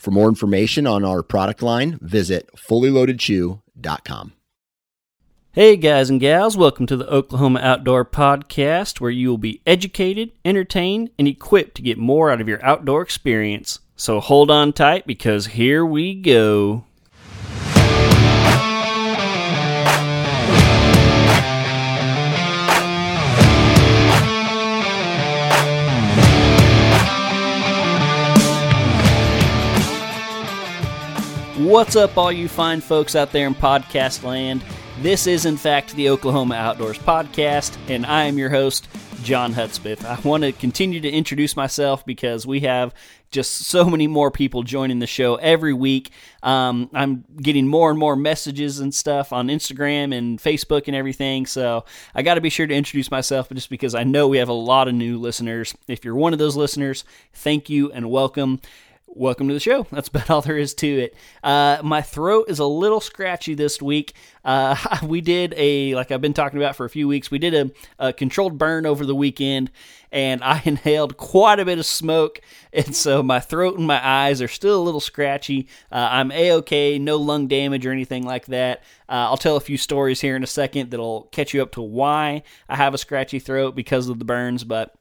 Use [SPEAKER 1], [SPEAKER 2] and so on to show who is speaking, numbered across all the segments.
[SPEAKER 1] For more information on our product line, visit fullyloadedchew.com.
[SPEAKER 2] Hey, guys and gals, welcome to the Oklahoma Outdoor Podcast, where you will be educated, entertained, and equipped to get more out of your outdoor experience. So hold on tight because here we go. What's up, all you fine folks out there in podcast land? This is, in fact, the Oklahoma Outdoors Podcast, and I am your host, John Hudspeth. I want to continue to introduce myself because we have just so many more people joining the show every week. Um, I'm getting more and more messages and stuff on Instagram and Facebook and everything. So I got to be sure to introduce myself just because I know we have a lot of new listeners. If you're one of those listeners, thank you and welcome welcome to the show. That's about all there is to it. Uh, my throat is a little scratchy this week. Uh, we did a, like I've been talking about for a few weeks, we did a, a, controlled burn over the weekend, and I inhaled quite a bit of smoke, and so my throat and my eyes are still a little scratchy. Uh, I'm a okay, no lung damage or anything like that. Uh, I'll tell a few stories here in a second that'll catch you up to why I have a scratchy throat because of the burns, but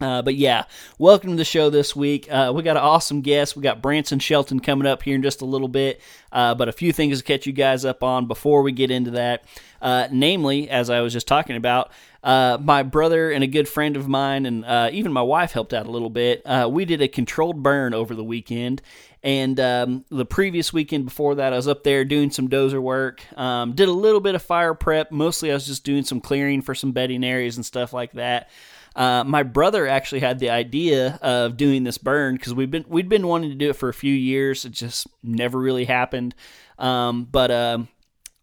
[SPEAKER 2] uh, but yeah, welcome to the show this week. Uh, we got an awesome guest. We got Branson Shelton coming up here in just a little bit. Uh, but a few things to catch you guys up on before we get into that. Uh, namely, as I was just talking about, uh, my brother and a good friend of mine, and uh, even my wife helped out a little bit. we did a controlled burn over the weekend. And um, the previous weekend before that, I was up there doing some dozer work. Um, did a little bit of fire prep. Mostly, I was just doing some clearing for some bedding areas and stuff like that. Uh, my brother actually had the idea of doing this burn because we've been we'd been wanting to do it for a few years. It just never really happened. Um, but uh,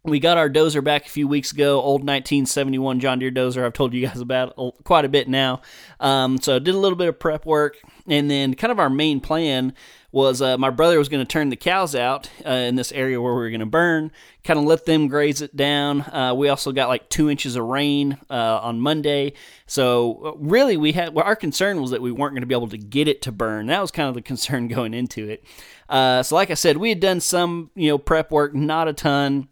[SPEAKER 2] we got our dozer back a few weeks ago, old 1971 John Deere dozer. I've told you guys about quite a bit now. Um, so did a little bit of prep work, and then kind of our main plan was uh, my brother was going to turn the cows out uh, in this area where we were going to burn, kind of let them graze it down. Uh, we also got like two inches of rain uh, on Monday, so uh, really we had well, our concern was that we weren't going to be able to get it to burn. That was kind of the concern going into it. Uh, so like I said, we had done some you know prep work, not a ton,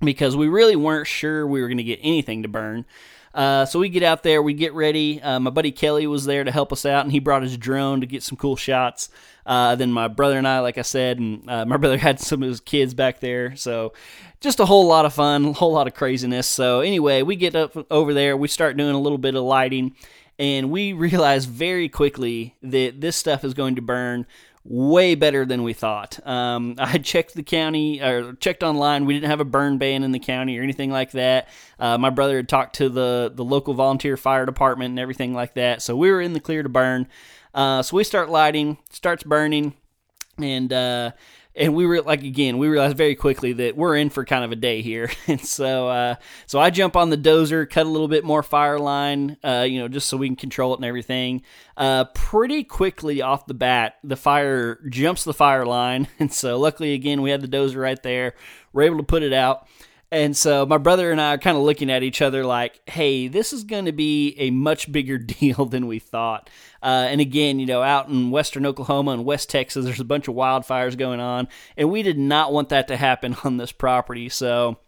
[SPEAKER 2] because we really weren't sure we were going to get anything to burn. Uh, so we get out there, we get ready. Uh, my buddy Kelly was there to help us out, and he brought his drone to get some cool shots. Uh, then my brother and I, like I said, and uh, my brother had some of his kids back there. So just a whole lot of fun, a whole lot of craziness. So anyway, we get up over there, we start doing a little bit of lighting, and we realize very quickly that this stuff is going to burn way better than we thought. Um, I checked the county or checked online. We didn't have a burn ban in the county or anything like that. Uh, my brother had talked to the the local volunteer fire department and everything like that. So we were in the clear to burn. Uh, so we start lighting, starts burning, and uh, and we were like again, we realized very quickly that we're in for kind of a day here, and so uh, so I jump on the dozer, cut a little bit more fire line, uh, you know, just so we can control it and everything. Uh, pretty quickly off the bat, the fire jumps the fire line, and so luckily again we had the dozer right there, we're able to put it out. And so my brother and I are kind of looking at each other like, hey, this is going to be a much bigger deal than we thought. Uh, and again, you know, out in western Oklahoma and West Texas, there's a bunch of wildfires going on, and we did not want that to happen on this property. So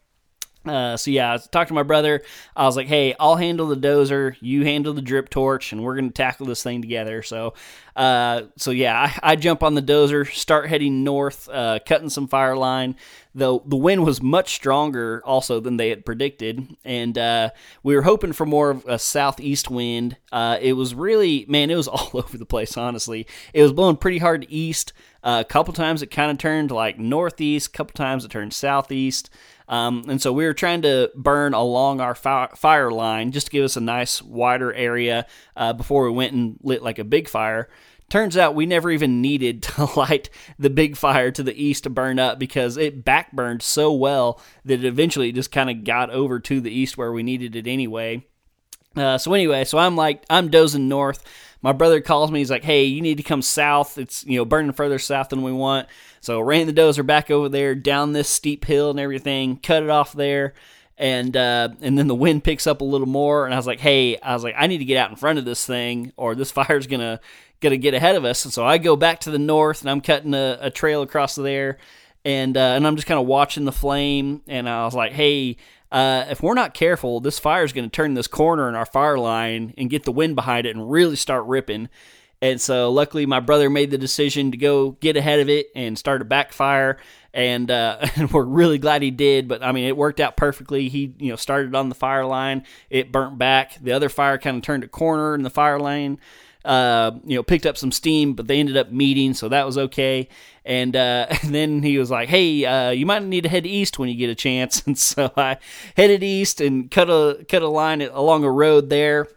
[SPEAKER 2] uh, so yeah, I talked to my brother. I was like, "Hey, I'll handle the dozer. You handle the drip torch, and we're gonna tackle this thing together." So, uh, so yeah, I, I, jump on the dozer, start heading north, uh, cutting some fire line. The the wind was much stronger also than they had predicted, and uh, we were hoping for more of a southeast wind. Uh, it was really, man, it was all over the place. Honestly, it was blowing pretty hard east. Uh, a couple times it kind of turned like northeast. A couple times it turned southeast. Um, and so we were trying to burn along our fi- fire line just to give us a nice wider area uh, before we went and lit like a big fire. turns out we never even needed to light the big fire to the east to burn up because it backburned so well that it eventually just kind of got over to the east where we needed it anyway. Uh, so anyway, so I'm like I'm dozing north. My brother calls me. He's like, "Hey, you need to come south. It's you know burning further south than we want." So ran the dozer back over there down this steep hill and everything. Cut it off there and uh, and then the wind picks up a little more, and I was like, hey, I was like, I need to get out in front of this thing, or this fire's gonna gonna get ahead of us. And so I go back to the north, and I'm cutting a, a trail across there, and uh, and I'm just kind of watching the flame, and I was like, hey. Uh, if we're not careful, this fire is going to turn this corner in our fire line and get the wind behind it and really start ripping. And so, luckily, my brother made the decision to go get ahead of it and start a backfire and uh, and we're really glad he did. But I mean, it worked out perfectly. He you know started on the fire line, it burnt back. The other fire kind of turned a corner in the fire lane. Uh, you know, picked up some steam, but they ended up meeting, so that was okay. And, uh, and then he was like, "Hey, uh, you might need to head east when you get a chance." And so I headed east and cut a cut a line along a road there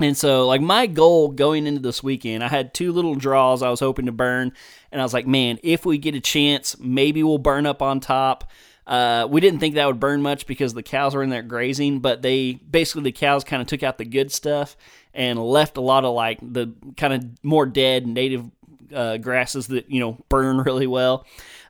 [SPEAKER 2] and so, like, my goal going into this weekend, I had two little draws I was hoping to burn. And I was like, man, if we get a chance, maybe we'll burn up on top. Uh, we didn't think that would burn much because the cows were in there grazing, but they basically, the cows kind of took out the good stuff and left a lot of like the kind of more dead native uh, grasses that, you know, burn really well.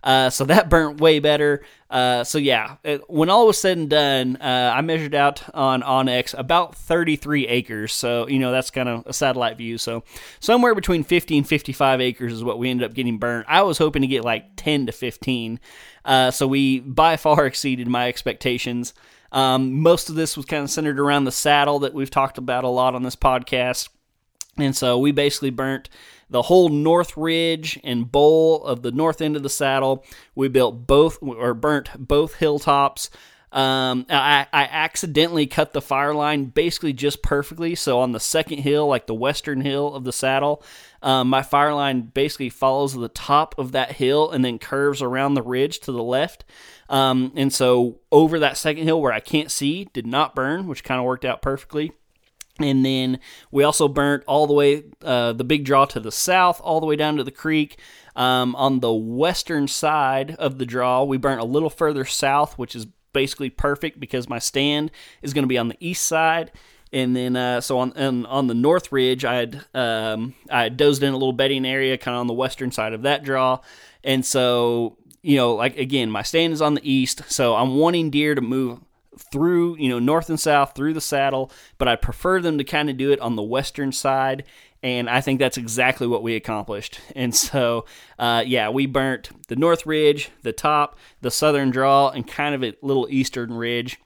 [SPEAKER 2] Uh, so that burnt way better. Uh, so yeah, it, when all was said and done, uh, I measured out on onX about 33 acres. So you know that's kind of a satellite view. So somewhere between 50 and 55 acres is what we ended up getting burnt. I was hoping to get like 10 to 15. Uh, so we by far exceeded my expectations. Um, most of this was kind of centered around the saddle that we've talked about a lot on this podcast. And so we basically burnt the whole north ridge and bowl of the north end of the saddle. We built both or burnt both hilltops. Um, I, I accidentally cut the fire line basically just perfectly. So on the second hill, like the western hill of the saddle, um, my fire line basically follows the top of that hill and then curves around the ridge to the left. Um, and so over that second hill where I can't see, did not burn, which kind of worked out perfectly. And then we also burnt all the way, uh, the big draw to the south, all the way down to the creek. Um, on the western side of the draw, we burnt a little further south, which is basically perfect because my stand is going to be on the east side. And then, uh, so on, on, on the north ridge, I had um, I had dozed in a little bedding area, kind of on the western side of that draw. And so, you know, like again, my stand is on the east, so I'm wanting deer to move through, you know, north and south through the saddle, but I prefer them to kind of do it on the western side. And I think that's exactly what we accomplished. And so, uh, yeah, we burnt the north ridge, the top, the southern draw, and kind of a little eastern ridge.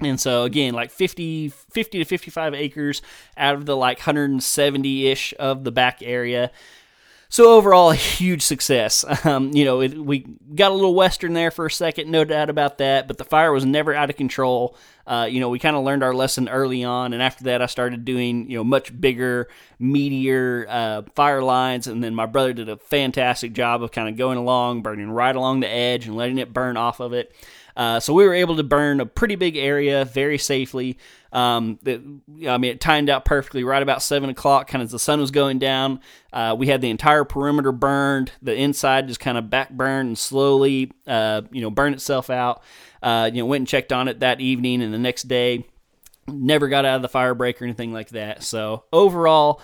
[SPEAKER 2] And so again, like 50, 50 to 55 acres out of the like 170 ish of the back area. So overall, a huge success. Um, you know, it, we got a little western there for a second, no doubt about that. But the fire was never out of control. Uh, you know, we kind of learned our lesson early on, and after that, I started doing you know much bigger, meatier uh, fire lines, and then my brother did a fantastic job of kind of going along, burning right along the edge, and letting it burn off of it. Uh, so we were able to burn a pretty big area very safely. Um, I mean, it timed out perfectly right about seven o'clock, kind of as the sun was going down. Uh, we had the entire perimeter burned. The inside just kind of back burned and slowly, uh, you know, burned itself out. Uh, you know, went and checked on it that evening and the next day. Never got out of the fire break or anything like that. So overall,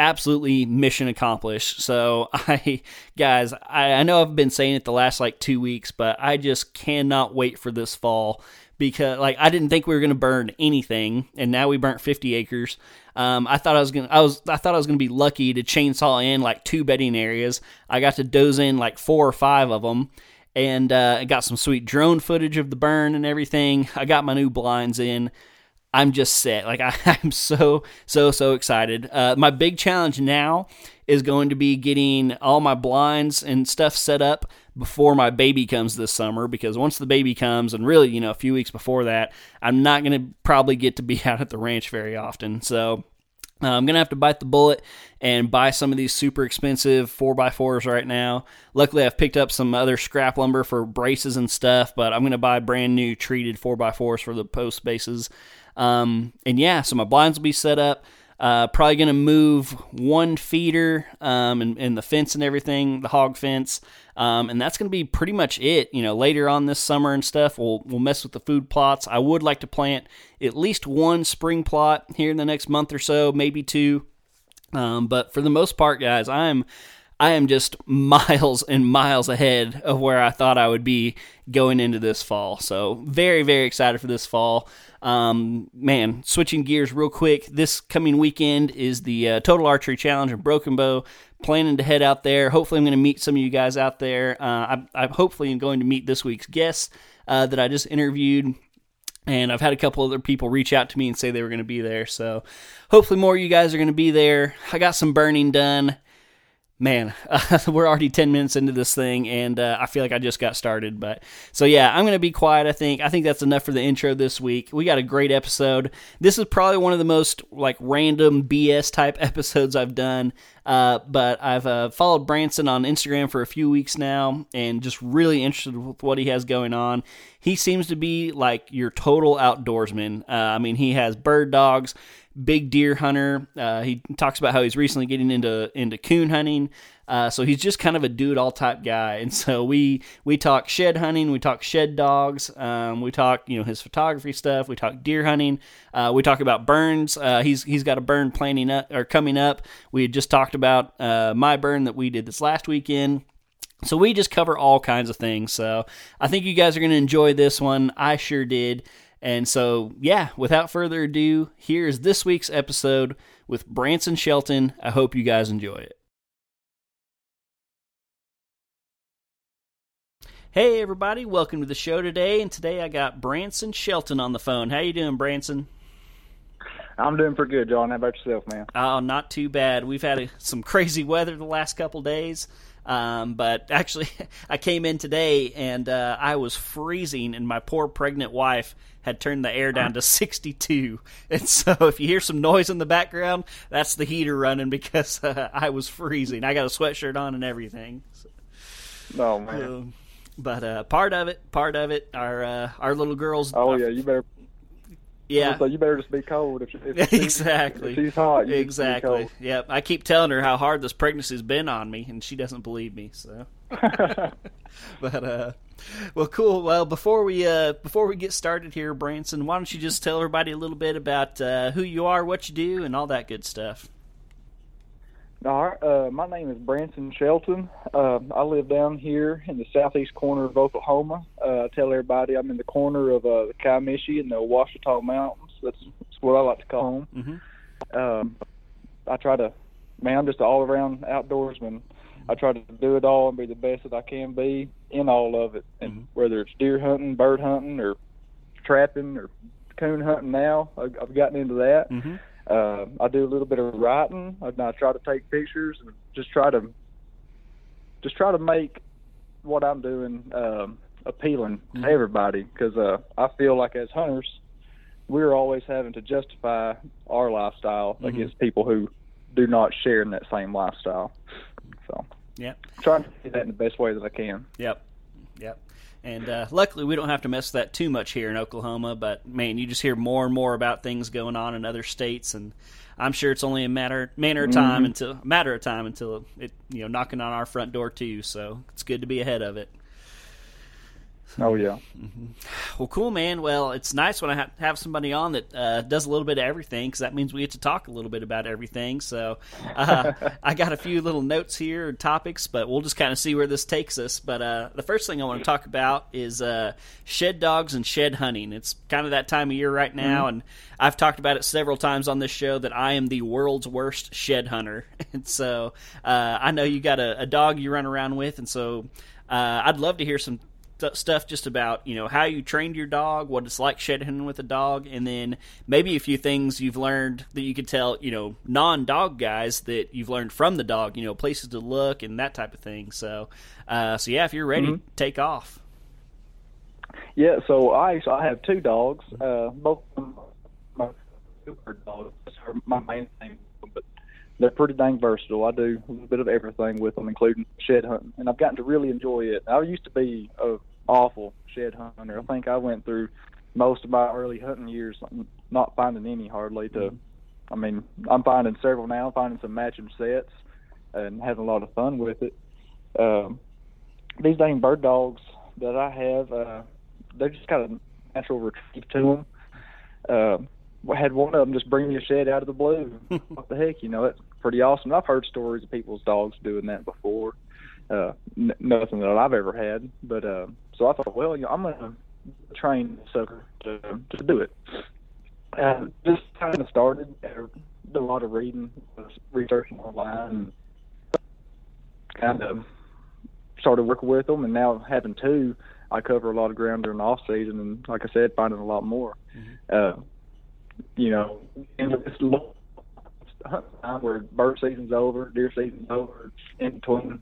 [SPEAKER 2] absolutely mission accomplished. So I, guys, I, I, know I've been saying it the last like two weeks, but I just cannot wait for this fall because like I didn't think we were to burn anything, and now we burnt 50 acres. Um, I thought I was gonna, I was, I thought I was gonna be lucky to chainsaw in like two bedding areas. I got to doze in like four or five of them, and uh, I got some sweet drone footage of the burn and everything. I got my new blinds in. I'm just set. Like I, am so so so excited. Uh, my big challenge now is going to be getting all my blinds and stuff set up before my baby comes this summer. Because once the baby comes, and really you know a few weeks before that, I'm not going to probably get to be out at the ranch very often. So. Uh, I'm gonna have to bite the bullet and buy some of these super expensive 4x4s right now. Luckily, I've picked up some other scrap lumber for braces and stuff, but I'm gonna buy brand new treated 4x4s for the post bases um, and yeah, so my blinds will be set up. Uh, probably going to move one feeder um, and, and, the fence and everything, the hog fence. Um, and that's going to be pretty much it. You know, later on this summer and stuff, we'll, we'll mess with the food plots. I would like to plant at least one spring plot here in the next month or so, maybe two. Um, but for the most part, guys, I'm I am just miles and miles ahead of where I thought I would be going into this fall. So very very excited for this fall. Um, man, switching gears real quick. This coming weekend is the uh, Total Archery Challenge in Broken Bow. Planning to head out there. Hopefully, I'm going to meet some of you guys out there. Uh, I, I hopefully going to meet this week's guests uh, that I just interviewed and I've had a couple other people reach out to me and say they were going to be there. So hopefully more of you guys are going to be there. I got some burning done man, uh, we're already 10 minutes into this thing and uh, I feel like I just got started. But so, yeah, I'm going to be quiet, I think. I think that's enough for the intro this week. We got a great episode. This is probably one of the most like random BS type episodes I've done. Uh, but I've uh, followed Branson on Instagram for a few weeks now and just really interested with what he has going on. He seems to be like your total outdoorsman. Uh, I mean, he has bird dogs big deer hunter. Uh, he talks about how he's recently getting into into coon hunting. Uh, so he's just kind of a do it all type guy. And so we we talk shed hunting, we talk shed dogs, um, we talk you know his photography stuff, we talk deer hunting, uh, we talk about burns. Uh, he's he's got a burn planning up or coming up. We had just talked about uh, my burn that we did this last weekend. So we just cover all kinds of things. So I think you guys are going to enjoy this one. I sure did. And so, yeah, without further ado, here's this week's episode with Branson Shelton. I hope you guys enjoy it. Hey everybody, welcome to the show today. And today I got Branson Shelton on the phone. How you doing, Branson?
[SPEAKER 3] I'm doing pretty good, John. How about yourself, man?
[SPEAKER 2] Oh, not too bad. We've had a, some crazy weather the last couple days. Um, but actually, I came in today and uh, I was freezing, and my poor pregnant wife had turned the air down to 62. And so, if you hear some noise in the background, that's the heater running because uh, I was freezing. I got a sweatshirt on and everything. So,
[SPEAKER 3] oh man.
[SPEAKER 2] but uh, part of it, part of it, our uh, our little girls.
[SPEAKER 3] Oh yeah, you better
[SPEAKER 2] yeah.
[SPEAKER 3] So you better just be cold if, if
[SPEAKER 2] exactly.
[SPEAKER 3] If she's hot.
[SPEAKER 2] exactly. Yep. I keep telling her how hard this pregnancy's been on me, and she doesn't believe me. So. but uh, well, cool. Well, before we uh before we get started here, Branson, why don't you just tell everybody a little bit about uh, who you are, what you do, and all that good stuff.
[SPEAKER 3] All right. Uh, my name is Branson Shelton. Uh, I live down here in the southeast corner of Oklahoma. Uh, I tell everybody I'm in the corner of uh, the Kiamichi and the Ouachita Mountains. That's, that's what I like to call them. Mm-hmm. Um, I try to, man, I'm just an all-around outdoorsman. I try to do it all and be the best that I can be in all of it, and mm-hmm. whether it's deer hunting, bird hunting, or trapping, or coon hunting. Now I've, I've gotten into that. Mm-hmm uh, I do a little bit of writing. I, I try to take pictures and just try to just try to make what I'm doing um, appealing mm-hmm. to everybody because uh, I feel like as hunters, we're always having to justify our lifestyle mm-hmm. against people who do not share in that same lifestyle. So,
[SPEAKER 2] yeah,
[SPEAKER 3] trying to do that in the best way that I can.
[SPEAKER 2] Yep, yep. And uh, luckily, we don't have to mess with that too much here in Oklahoma. But man, you just hear more and more about things going on in other states, and I'm sure it's only a matter matter of time mm-hmm. until matter of time until it you know knocking on our front door too. So it's good to be ahead of it.
[SPEAKER 3] Oh yeah.
[SPEAKER 2] Mm-hmm. Well, cool, man. Well, it's nice when I ha- have somebody on that uh, does a little bit of everything because that means we get to talk a little bit about everything. So uh, I got a few little notes here, and topics, but we'll just kind of see where this takes us. But uh, the first thing I want to talk about is uh, shed dogs and shed hunting. It's kind of that time of year right now, mm-hmm. and I've talked about it several times on this show that I am the world's worst shed hunter. and so uh, I know you got a, a, dog you run around with, and so. Uh, I'd love to hear some st- stuff just about you know how you trained your dog, what it's like shed hunting with a dog, and then maybe a few things you've learned that you could tell you know non-dog guys that you've learned from the dog, you know places to look and that type of thing. So, uh, so yeah, if you're ready, mm-hmm. take off.
[SPEAKER 3] Yeah, so I so I have two dogs. Uh, both my super dogs are my main thing, but they're pretty dang versatile. I do a little bit of everything with them, including shed hunting, and I've gotten to really enjoy it. I used to be a awful shed hunter. I think I went through most of my early hunting years not finding any hardly to I mean, I'm finding several now, I'm finding some matching sets, and having a lot of fun with it. Um, these dang bird dogs that I have, uh, they've just got a natural retrieve to them. Uh, I had one of them just bring me a shed out of the blue. what the heck, you know, it's pretty awesome. I've heard stories of people's dogs doing that before. Uh, n- nothing that I've ever had, but uh, so I thought, well, you know, I'm gonna train the sucker to to do it. Uh, just kind of started, uh, did a lot of reading, was researching online, and kind of started working with them. And now having two, I cover a lot of ground during the off season, and like I said, finding a lot more. Uh, you know, in this long time where bird season's over, deer season's over, in between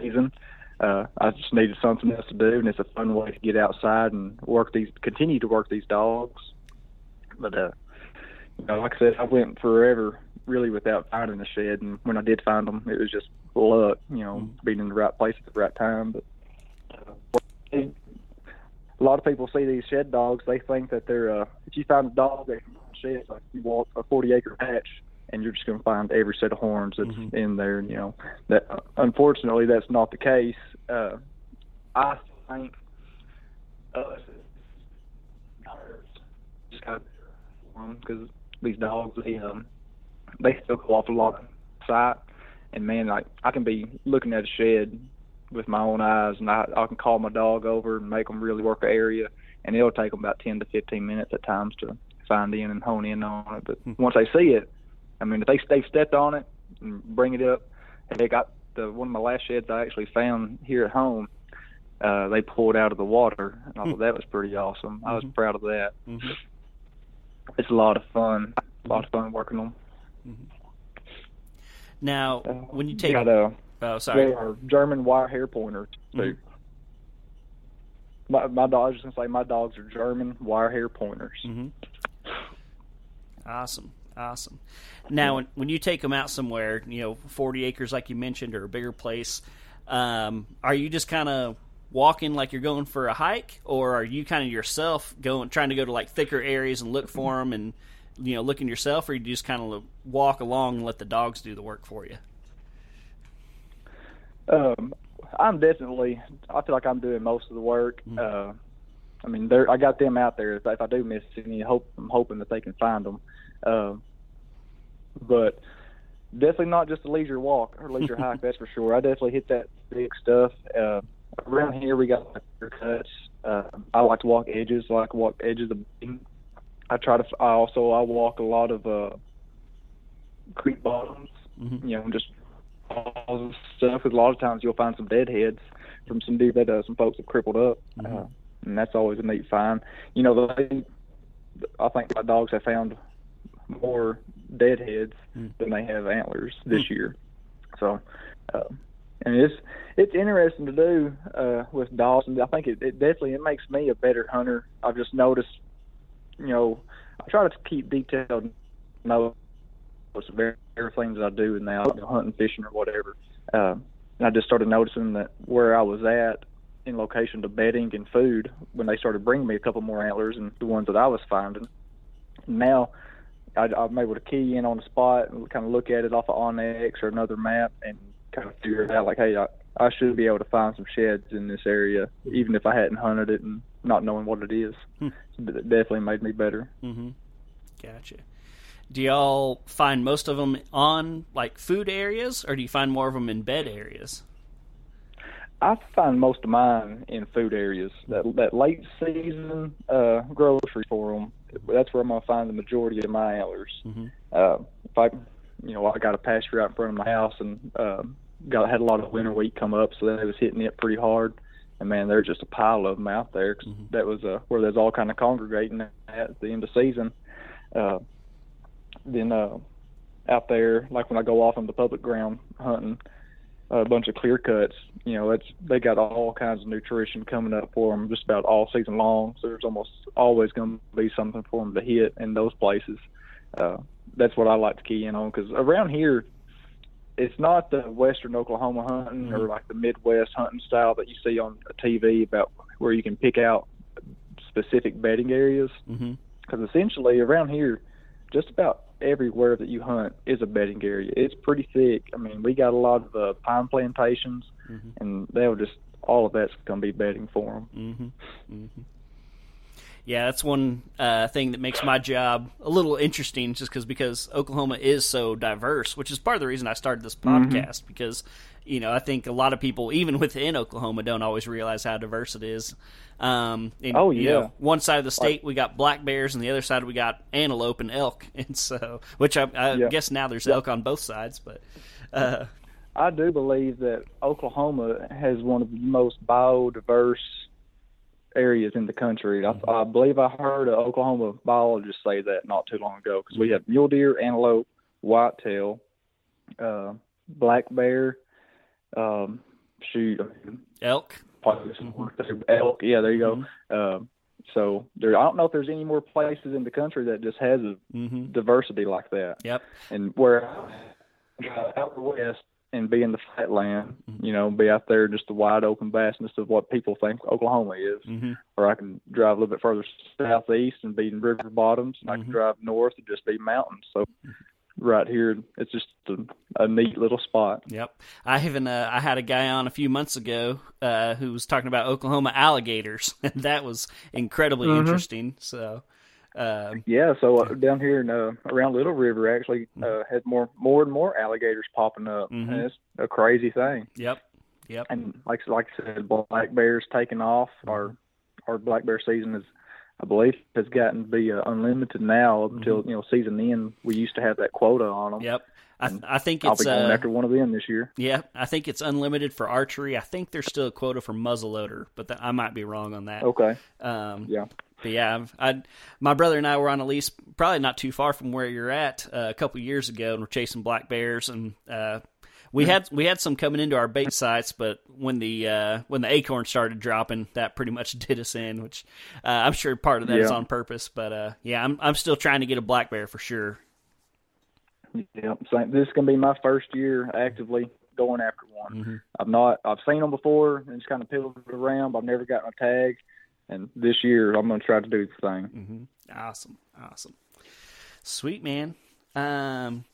[SPEAKER 3] season. Uh, I just needed something else to do, and it's a fun way to get outside and work these, continue to work these dogs. But uh, you know, like I said, I went forever really without finding a shed, and when I did find them, it was just luck, you know, being in the right place at the right time. But uh, a lot of people see these shed dogs, they think that they're uh, if you find a dog that can shed, like you walk a 40 acre patch, and you're just going to find every set of horns that's
[SPEAKER 2] Mhm.
[SPEAKER 3] in there. And, you know, that unfortunately that's not the case. Uh, I think uh, just kind of because these dogs they um they still go off a lot of sight, and man, like I can be looking at a shed with my own eyes, and I I can call my dog over and make them really work an area, and it'll take them about 10 to 15 minutes at times to find in and hone in on it. But once they see it, I mean, if they they've stepped on it and bring it up, and they got the one of my last sheds I actually found here at home. Uh, they pulled out of the water, and I thought that was pretty awesome. I was
[SPEAKER 2] Mhm.
[SPEAKER 3] proud of that.
[SPEAKER 2] Mhm.
[SPEAKER 3] It's a lot of fun. A lot of fun working them.
[SPEAKER 2] Now,
[SPEAKER 3] Uh,
[SPEAKER 2] when you take,
[SPEAKER 3] got a
[SPEAKER 2] oh, sorry,
[SPEAKER 3] They are German wire hair pointers too. My my dogs, I was gonna say my dogs are German wire hair pointers.
[SPEAKER 2] hmm Awesome, awesome. Now, when, when you take them out somewhere, you know, forty acres, like you mentioned, or a bigger place, um, are you just kind of walking like you're going for a hike, or are you kind of yourself going trying to go to like thicker areas and look for them and you know looking yourself, or you just kind of walk along and let the dogs do the work for you?
[SPEAKER 3] Um, I'm definitely. I feel like I'm doing most of the work.
[SPEAKER 2] Mhm.
[SPEAKER 3] Uh, I mean, I got them out there. If, if I do miss any, hope I'm hoping that they can find them. Uh, but definitely not just a leisure walk or leisure hike. That's for sure. I definitely hit that big stuff. Uh, around here, we got like cuts. Uh, I like to walk edges. I like to walk edges of. I try to. I also I walk a lot of uh, creek bottoms
[SPEAKER 2] hmm
[SPEAKER 3] you know, just all this stuff. Because a lot of times you'll find some deadheads from some dude that uh, some folks have crippled up,
[SPEAKER 2] Mhm.
[SPEAKER 3] uh, and that's always a neat find. You know, they, I think my dogs have found more deadheads
[SPEAKER 2] Mm.
[SPEAKER 3] than they have antlers this year. So, uh, and it's it's interesting to do uh, with Dawson. I think it, it definitely it makes me a better hunter. I've just noticed, you know, I try to keep detailed notes of very things I do now, you know, hunting, fishing, or whatever. Uh, and I just started noticing that where I was at in location to bedding and food when they started bringing me a couple more antlers and the ones that I was finding. Now I, I'm able to key in on the spot and kind of look at it off of onX or another map and kind of figure it out. Like, hey, I, I should be able to find some sheds in this area, even if I hadn't hunted it and not knowing what it is.
[SPEAKER 2] Hmm.
[SPEAKER 3] It definitely made me better.
[SPEAKER 2] hmm Gotcha. Do y'all find most of them on like food areas, or do you find more of them in bed areas?
[SPEAKER 3] I find most of mine in food areas. That that late season uh, grocery for them. That's where I'm gonna find the majority of my antlers.
[SPEAKER 2] hmm
[SPEAKER 3] Uh, if I, you know, I got a pasture out in front of my house and uh, got had a lot of winter wheat come up, so they was hitting it pretty hard. And man, there's just a pile of them out there. 'cause
[SPEAKER 2] Mhm.
[SPEAKER 3] That was uh, where there's all kind of congregating at the end of season. Uh, then uh, out there, like when I go off on the public ground hunting, a bunch of clear cuts. You know, it's they got all kinds of nutrition coming up for them just about all season long. So there's almost always going to be something for them to hit in those places. Uh, that's what I like to key in on because around here, it's not the Western Oklahoma hunting or like the Midwest hunting style that you see on TV about where you can pick out specific bedding areas because essentially around here, just about everywhere that you hunt is a bedding area. It's pretty thick. I mean, we got a lot of uh, pine plantations,
[SPEAKER 2] Mhm.
[SPEAKER 3] and they'll just all of that's going to be bedding for them.
[SPEAKER 2] Mm-hmm. Mm-hmm. Yeah, that's one uh, thing that makes my job a little interesting, just because because Oklahoma is so diverse, which is part of the reason I started this
[SPEAKER 3] Mm-hmm.
[SPEAKER 2] podcast. Because you know, I think a lot of people, even within Oklahoma, don't always realize how diverse it is. Um, and,
[SPEAKER 3] Oh,
[SPEAKER 2] you
[SPEAKER 3] yeah.
[SPEAKER 2] know, one side of the state we got black bears, and the other side we got antelope and elk, and so which I, I
[SPEAKER 3] Yeah.
[SPEAKER 2] guess now there's elk on both sides, but. Uh,
[SPEAKER 3] I do believe that Oklahoma has one of the most biodiverse areas in the country. I, I believe I heard an Oklahoma biologist say that not too long ago because we have mule deer, antelope, whitetail, uh, black bear, um, shoot,
[SPEAKER 2] elk.
[SPEAKER 3] probably some more too. elk. Yeah, there you go. Um, so there, I don't know if there's any more places in the country that just has a
[SPEAKER 2] Mm-hmm.
[SPEAKER 3] diversity like that
[SPEAKER 2] Yep.
[SPEAKER 3] and where out west and be in the flatland, you know, be out there just the wide open vastness of what people think Oklahoma is.
[SPEAKER 2] Mm-hmm.
[SPEAKER 3] Or I can drive a little bit further southeast and be in river bottoms, and I
[SPEAKER 2] Mhm.
[SPEAKER 3] can drive north and just be mountains. So right here, it's just a, a neat little spot.
[SPEAKER 2] Yep. I even uh, I had a guy on a few months ago uh, who was talking about Oklahoma alligators, and that was incredibly
[SPEAKER 3] Mhm.
[SPEAKER 2] interesting. So, um,
[SPEAKER 3] Yeah, so uh, down here in uh, around Little River, actually uh, had more more and more alligators popping up,
[SPEAKER 2] Mhm.
[SPEAKER 3] and it's a crazy thing.
[SPEAKER 2] yep, yep,
[SPEAKER 3] and like like I said, black bears taking off. Our our black bear season is, I believe, has gotten to be uh, unlimited now up until you know season end. We used to have that quota on them.
[SPEAKER 2] yep. I I think
[SPEAKER 3] I'll
[SPEAKER 2] it's
[SPEAKER 3] be going
[SPEAKER 2] uh,
[SPEAKER 3] after one of them this year.
[SPEAKER 2] yeah. I think it's unlimited for archery. I think there's still a quota for muzzleloader, but I might be wrong on that.
[SPEAKER 3] Okay.
[SPEAKER 2] Um,
[SPEAKER 3] Yeah.
[SPEAKER 2] But yeah, I've, my brother and I were on a lease, probably not too far from where you're at, uh, a couple years ago, and we're chasing black bears, and uh, we had we had some coming into our bait sites, but when the uh, when the acorn started dropping, that pretty much did us in. Which uh, I'm sure part of that is
[SPEAKER 3] Yeah.
[SPEAKER 2] on purpose, but uh, yeah, I'm I'm still trying to get a black bear for sure.
[SPEAKER 3] Yeah. So this is gonna be my first year actively going after one.
[SPEAKER 2] Mm-hmm.
[SPEAKER 3] I've not. I've seen them before and just kind of piddled around. But I've never gotten a tag. And this year, I'm gonna try to do the thing.
[SPEAKER 2] Mm-hmm. Awesome, awesome, sweet man. Um,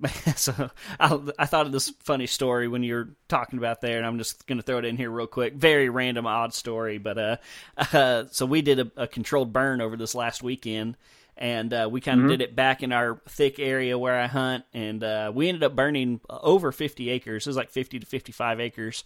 [SPEAKER 2] so I, I thought of this funny story when you were talking about there, and I'm just going to throw it in here real quick. Very random, odd story, but uh, uh so we did a, a controlled burn over this last weekend, and uh, we kind of did it back in our thick area where I hunt, and uh, we ended up burning over 50 acres. It was like 50 to 55 acres.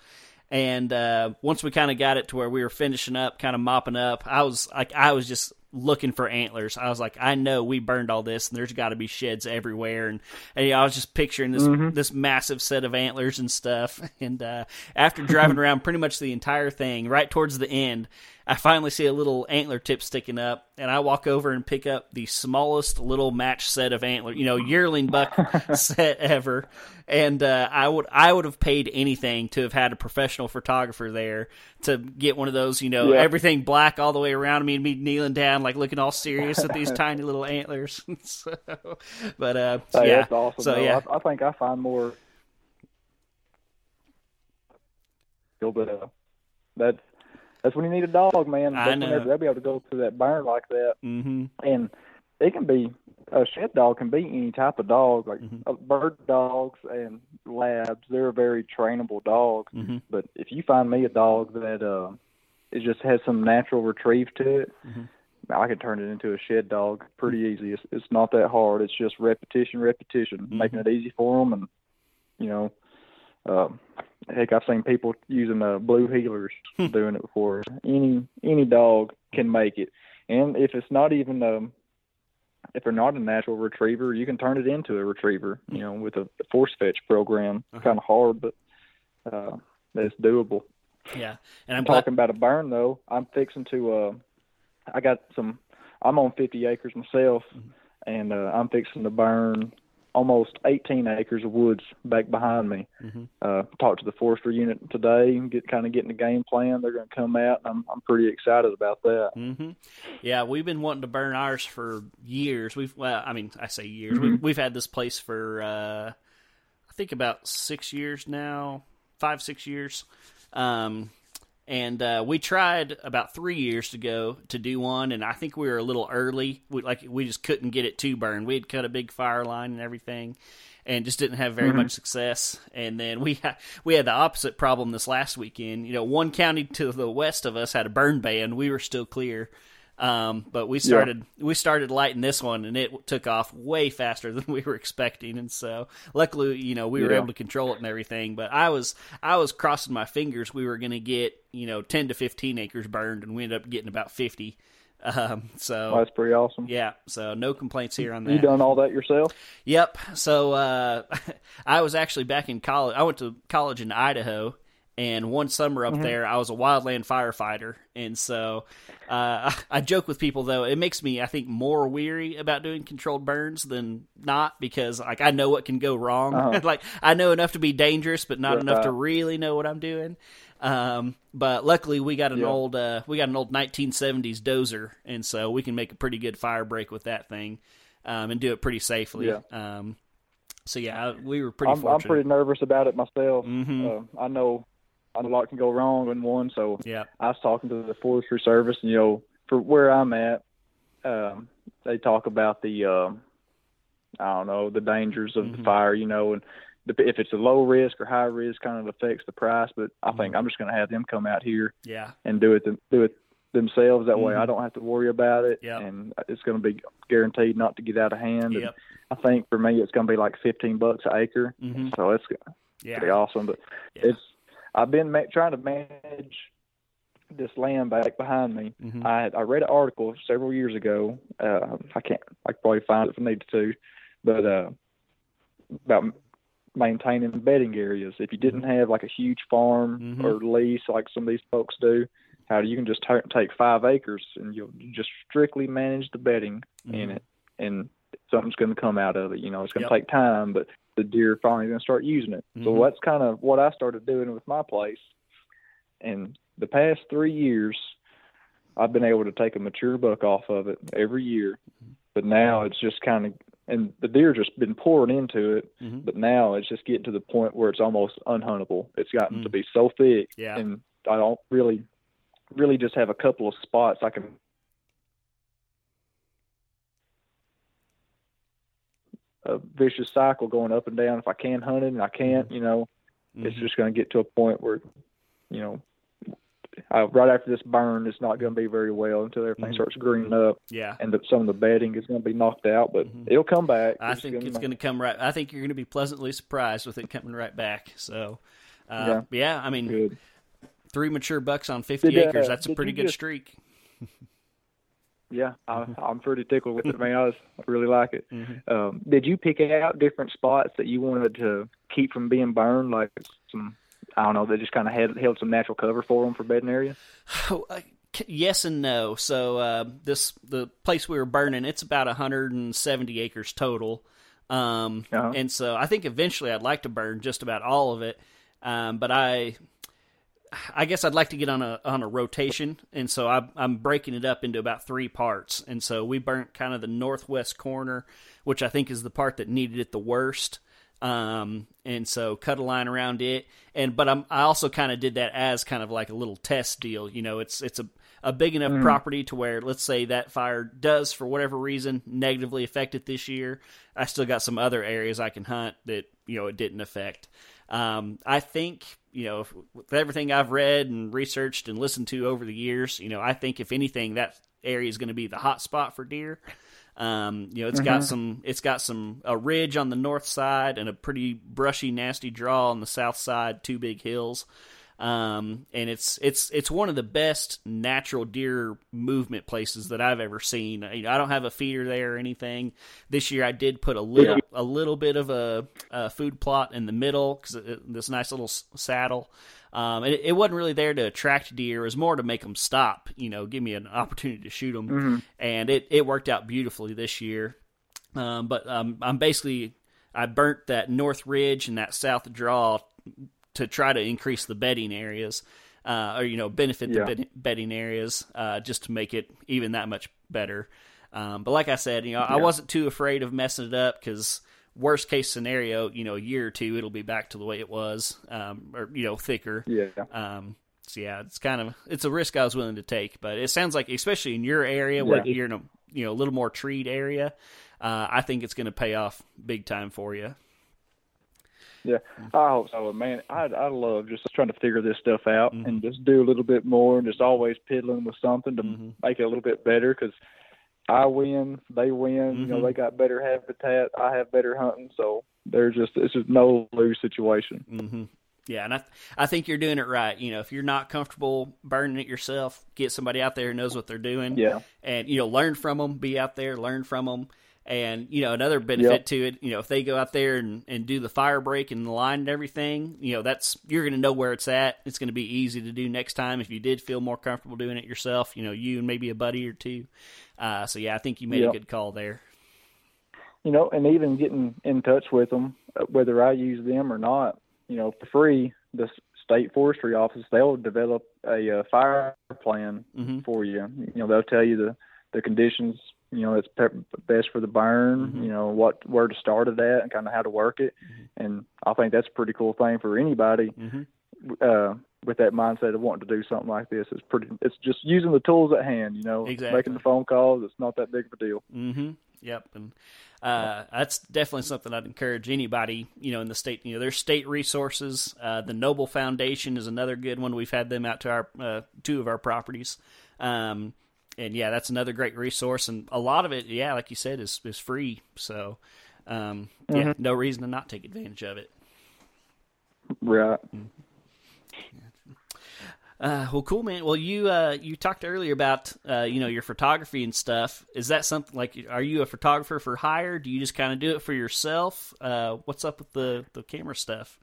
[SPEAKER 2] And uh, once we kind of got it to where we were finishing up, kind of mopping up, I was like, I was just looking for antlers. I was like, I know we burned all this, and there's got to be sheds everywhere. And, and you know, I was just picturing this this massive set of antlers and stuff. And uh, after driving around pretty much the entire thing, right towards the end, I finally see a little antler tip sticking up, and I walk over and pick up the smallest little match set of antler, you know, yearling buck set ever. And uh, I would I would have paid anything to have had a professional photographer there to get one of those, you know,
[SPEAKER 3] Yeah.
[SPEAKER 2] everything black all the way around me and me kneeling down, like looking all serious at these tiny little antlers. so, but uh,
[SPEAKER 3] Hey,
[SPEAKER 2] yeah,
[SPEAKER 3] awesome.
[SPEAKER 2] so
[SPEAKER 3] though.
[SPEAKER 2] yeah,
[SPEAKER 3] I, I think I find more. But uh, that's that's when you need a dog, man.
[SPEAKER 2] I know.
[SPEAKER 3] whenever they'll be able to go through that barn like that,
[SPEAKER 2] hmm
[SPEAKER 3] and it can be a shed dog can be any type of dog, like
[SPEAKER 2] Mhm.
[SPEAKER 3] uh, bird dogs and labs. They're very trainable dogs.
[SPEAKER 2] hmm
[SPEAKER 3] But if you find me a dog that uh, it just has some natural retrieve to it,
[SPEAKER 2] Mhm.
[SPEAKER 3] I can turn it into a shed dog pretty easy. It's, it's not that hard. It's just repetition, repetition, making it easy for them, and you know, um, heck, I've seen people using uh, blue heelers doing it before. Any any dog can make it, and if it's not even um, if they're not a natural retriever, you can turn it into a retriever. You know, with a force fetch program.
[SPEAKER 2] Uh-huh.
[SPEAKER 3] Kind of hard, but uh, it's doable.
[SPEAKER 2] yeah. And I'm glad,
[SPEAKER 3] talking about a burn though. I'm fixing to. uh I got some. I'm on 50 acres myself,
[SPEAKER 2] Mm-hmm.
[SPEAKER 3] and uh, I'm fixing to burn almost 18 acres of woods back behind me.
[SPEAKER 2] Mhm.
[SPEAKER 3] Uh, talked to the forestry unit today and get kind of getting the game plan. They're going to come out, and I'm I'm pretty excited about that.
[SPEAKER 2] hmm Yeah, we've been wanting to burn ours for years. We've, well, I mean, I say years.
[SPEAKER 3] Mm-hmm.
[SPEAKER 2] We, we've had this place for, uh, I think about six years now, five, six years. Um, and uh, we tried about three years ago to do one, and I think we were a little early. We, like we just couldn't get it to burn. We had cut a big fire line and everything, and just didn't have very
[SPEAKER 3] Mm-hmm.
[SPEAKER 2] much success. And then we ha- we had the opposite problem this last weekend. You know, one county to the west of us had a burn ban. We were still clear. Um, but we started we started lighting this one, and it took off way faster than we were expecting. And so, luckily, you know, we were able to control it and everything. But I was I was crossing my fingers we were going to get you know ten to fifteen acres burned, and we ended up getting about fifty. Um, so
[SPEAKER 3] Well, that's pretty awesome.
[SPEAKER 2] yeah, so no complaints here on that.
[SPEAKER 3] You done all that yourself?
[SPEAKER 2] Yep. So uh, I was actually back in college. I went to college in Idaho, and one summer up there, I was a wildland firefighter. And so uh, I joke with people though it makes me, I think, more weary about doing controlled burns than not because like I know what can go wrong. like I know enough to be dangerous, but not
[SPEAKER 3] Right.
[SPEAKER 2] enough to really know what I'm doing. Um, but luckily we got an
[SPEAKER 3] Yeah.
[SPEAKER 2] old uh, we got an old 1970s dozer, and so we can make a pretty good fire break with that thing. Um, and do it pretty safely.
[SPEAKER 3] Yeah.
[SPEAKER 2] Um, so yeah, we were pretty
[SPEAKER 3] I'm, I'm pretty nervous about it myself.
[SPEAKER 2] Mhm.
[SPEAKER 3] Uh, I know a lot can go wrong in one, so
[SPEAKER 2] Yeah.
[SPEAKER 3] I was talking to the Forestry Service, and you know, for where I'm at, um, they talk about the, um, I don't know, the dangers of
[SPEAKER 2] Mhm.
[SPEAKER 3] the fire, you know, and the, if it's a low risk or high risk, kind of affects the price. But I
[SPEAKER 2] Mm-hmm.
[SPEAKER 3] think I'm just going to have them come out here
[SPEAKER 2] Yeah.
[SPEAKER 3] and do it do it themselves. That way,
[SPEAKER 2] Mhm.
[SPEAKER 3] I don't have to worry about it,
[SPEAKER 2] Yep.
[SPEAKER 3] and it's going to be guaranteed not to get out of hand. And I think for me, it's going to be like 15 bucks an acre,
[SPEAKER 2] hmm
[SPEAKER 3] so it's
[SPEAKER 2] Yeah.
[SPEAKER 3] pretty awesome. But
[SPEAKER 2] Yeah.
[SPEAKER 3] it's I've been ma- trying to manage this land back behind me.
[SPEAKER 2] Mhm.
[SPEAKER 3] I I read an article several years ago. Uh, I can't I could probably find it if I needed to, but uh, about maintaining bedding areas. If you didn't have like a huge farm
[SPEAKER 2] Mhm.
[SPEAKER 3] or lease like some of these folks do, how you can just ta take five acres and you'll just strictly manage the bedding in
[SPEAKER 2] Mhm.
[SPEAKER 3] it, and something's going to come out of it. You know, it's going to
[SPEAKER 2] Yep.
[SPEAKER 3] take time, but the deer finally going to start using it. So
[SPEAKER 2] Mhm.
[SPEAKER 3] that's kind of what I started doing with my place. And the past three years, I've been able to take a mature buck off of it every year.
[SPEAKER 2] Mm-hmm.
[SPEAKER 3] But now it's just kind of, and the deer just been pouring into it.
[SPEAKER 2] Mhm.
[SPEAKER 3] But now it's just getting to the point where it's almost unhuntable. It's gotten
[SPEAKER 2] Mm.
[SPEAKER 3] to be so thick,
[SPEAKER 2] Yeah.
[SPEAKER 3] and I don't really, really just have a couple of spots I can a vicious cycle going up and down. If I can hunt it and I can't, you know, it's
[SPEAKER 2] Mhm.
[SPEAKER 3] just going to get to a point where, you know, uh, right after this burn, it's not going to be very well until everything
[SPEAKER 2] Mhm.
[SPEAKER 3] starts greening up
[SPEAKER 2] Yeah.
[SPEAKER 3] and that some of the bedding is going to be knocked out. But
[SPEAKER 2] Mhm.
[SPEAKER 3] it'll come back.
[SPEAKER 2] I
[SPEAKER 3] It's
[SPEAKER 2] think
[SPEAKER 3] gonna-
[SPEAKER 2] it's going to come right. I think you're going to be pleasantly surprised with it coming right back. So, uh,
[SPEAKER 3] Yeah.
[SPEAKER 2] yeah. I mean,
[SPEAKER 3] good.
[SPEAKER 2] three mature bucks on 50
[SPEAKER 3] Did, uh,
[SPEAKER 2] acres. That's a pretty good
[SPEAKER 3] just-
[SPEAKER 2] streak.
[SPEAKER 3] Yeah,
[SPEAKER 2] Mm-hmm.
[SPEAKER 3] I, I'm pretty tickled with it, man. I, was, I really like it.
[SPEAKER 2] Mhm.
[SPEAKER 3] Um, did you pick out different spots that you wanted to keep from being burned, like some? I don't know. That just kind of had held some natural cover for them for bedding area.
[SPEAKER 2] Oh, yes and no. So uh, this the place we were burning. It's about 170 acres total. Um,
[SPEAKER 3] Uh-huh.
[SPEAKER 2] And so I think eventually I'd like to burn just about all of it. Um, but I, I guess I'd like to get on a on a rotation, and so I, I'm breaking it up into about three parts. And so we burnt kind of the northwest corner, which I think is the part that needed it the worst. Um, and so cut a line around it. And but I'm I also kind of did that as kind of like a little test deal. You know, it's it's a a big enough property to where let's say that fire does for whatever reason negatively affect it this year. I still got some other areas I can hunt that you know it didn't affect. Um, I think you know if- with everything I've read and researched and listened to over the years, you know I think if anything that area is going to be the hot spot for deer. Um, you know, it's got some, it's got some a ridge on the north side and a pretty brushy, nasty draw on the south side. Two big hills, um, and it's it's it's one of the best natural deer movement places that I've ever seen. I, I don't have a feeder there or anything. This year, I did put a little a little bit of a, a food plot in the middle because this nice little s- saddle. Um, it, it wasn't really there to attract deer. It was more to make them stop. You know, give me an opportunity to shoot them, and it it worked out beautifully this year. Um, but um, I'm basically I burnt that north ridge and that south draw to try to increase the bedding areas, uh, or you know benefit
[SPEAKER 3] Yeah.
[SPEAKER 2] the bed- bedding areas, uh, just to make it even that much better. Um, but like I said, you know, I wasn't too afraid of messing it up because worst case scenario, you know, a year or two, it'll be back to the way it was, um, or you know, thicker.
[SPEAKER 3] Yeah.
[SPEAKER 2] Um, So yeah, it's kind of it's a risk I was willing to take, but it sounds like especially in your area where
[SPEAKER 3] Yeah.
[SPEAKER 2] you're in a you know a little more treed area, uh, I think it's going to pay off big time for you.
[SPEAKER 3] Yeah, I hope so, man. I I love just trying to figure this stuff out
[SPEAKER 2] Mhm.
[SPEAKER 3] and just do a little bit more and just always piddling with something to
[SPEAKER 2] Mhm.
[SPEAKER 3] make it a little bit better. Because I win, they win. You know,
[SPEAKER 2] Mhm.
[SPEAKER 3] they got better habitat, I have better hunting, so there's just it's just no lose situation.
[SPEAKER 2] hmm Yeah, and I I think you're doing it right. You know, if you're not comfortable burning it yourself, get somebody out there who knows what they're doing.
[SPEAKER 3] Yeah,
[SPEAKER 2] and you know learn from them be out there learn from them and you know another benefit
[SPEAKER 3] Yep.
[SPEAKER 2] to it you know if they go out there and, and do the fire break and the line and everything you know that's you're going to know where it's at it's going to be easy to do next time if you did feel more comfortable doing it yourself you know you and maybe a buddy or two uh, so yeah i think you made a good call there
[SPEAKER 3] you know, and even getting in touch with them, uh, whether I use them or not, you know, for free. The state forestry office they'll develop a uh, fire plan
[SPEAKER 2] hmm
[SPEAKER 3] for you. You know, they'll tell you the the conditions. You know, it's pe- best for the burn.
[SPEAKER 2] Mhm.
[SPEAKER 3] You know, what where to start at and kind of how to work it. And I think that's a pretty cool thing for anybody
[SPEAKER 2] hmm
[SPEAKER 3] uh, with that mindset of wanting to do something like this. It's pretty. It's just using the tools at hand. You know,
[SPEAKER 2] Exactly.
[SPEAKER 3] making the phone calls. It's not that big of a deal.
[SPEAKER 2] hmm Yep, and uh, that's definitely something I'd encourage anybody, you know, in the state. You know, there's state resources. Uh, the Noble Foundation is another good one. We've had them out to our uh, two of our properties, um, and yeah, that's another great resource. And a lot of it, yeah, like you said, is is free. So, um, yeah, no reason to not take advantage of it.
[SPEAKER 3] Right.
[SPEAKER 2] Uh, well, cool, man. Well, you uh, you talked earlier about uh, you know your photography and stuff. Is that something like? Are you a photographer for hire? Do you just kind of do it for yourself? Uh, what's up with the the camera stuff?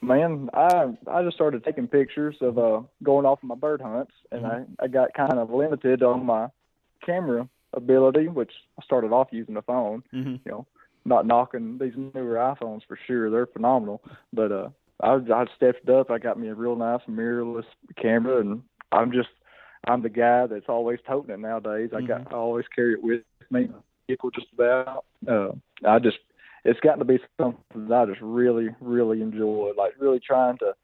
[SPEAKER 3] Man, I I just started taking pictures of uh going off my bird hunts, and I I got kind of limited on my camera ability, which I started off using the phone.
[SPEAKER 2] Mm-hmm.
[SPEAKER 3] You know, not knocking these newer iPhones for sure, they're phenomenal. But uh, I I stepped up. I got me a real nice mirrorless camera, and I'm just I'm the guy that's always toting it nowadays. I got I always carry it with me, vehicle just about. Uh, I just it's gotten to be something that I just really, really enjoy. Like really trying to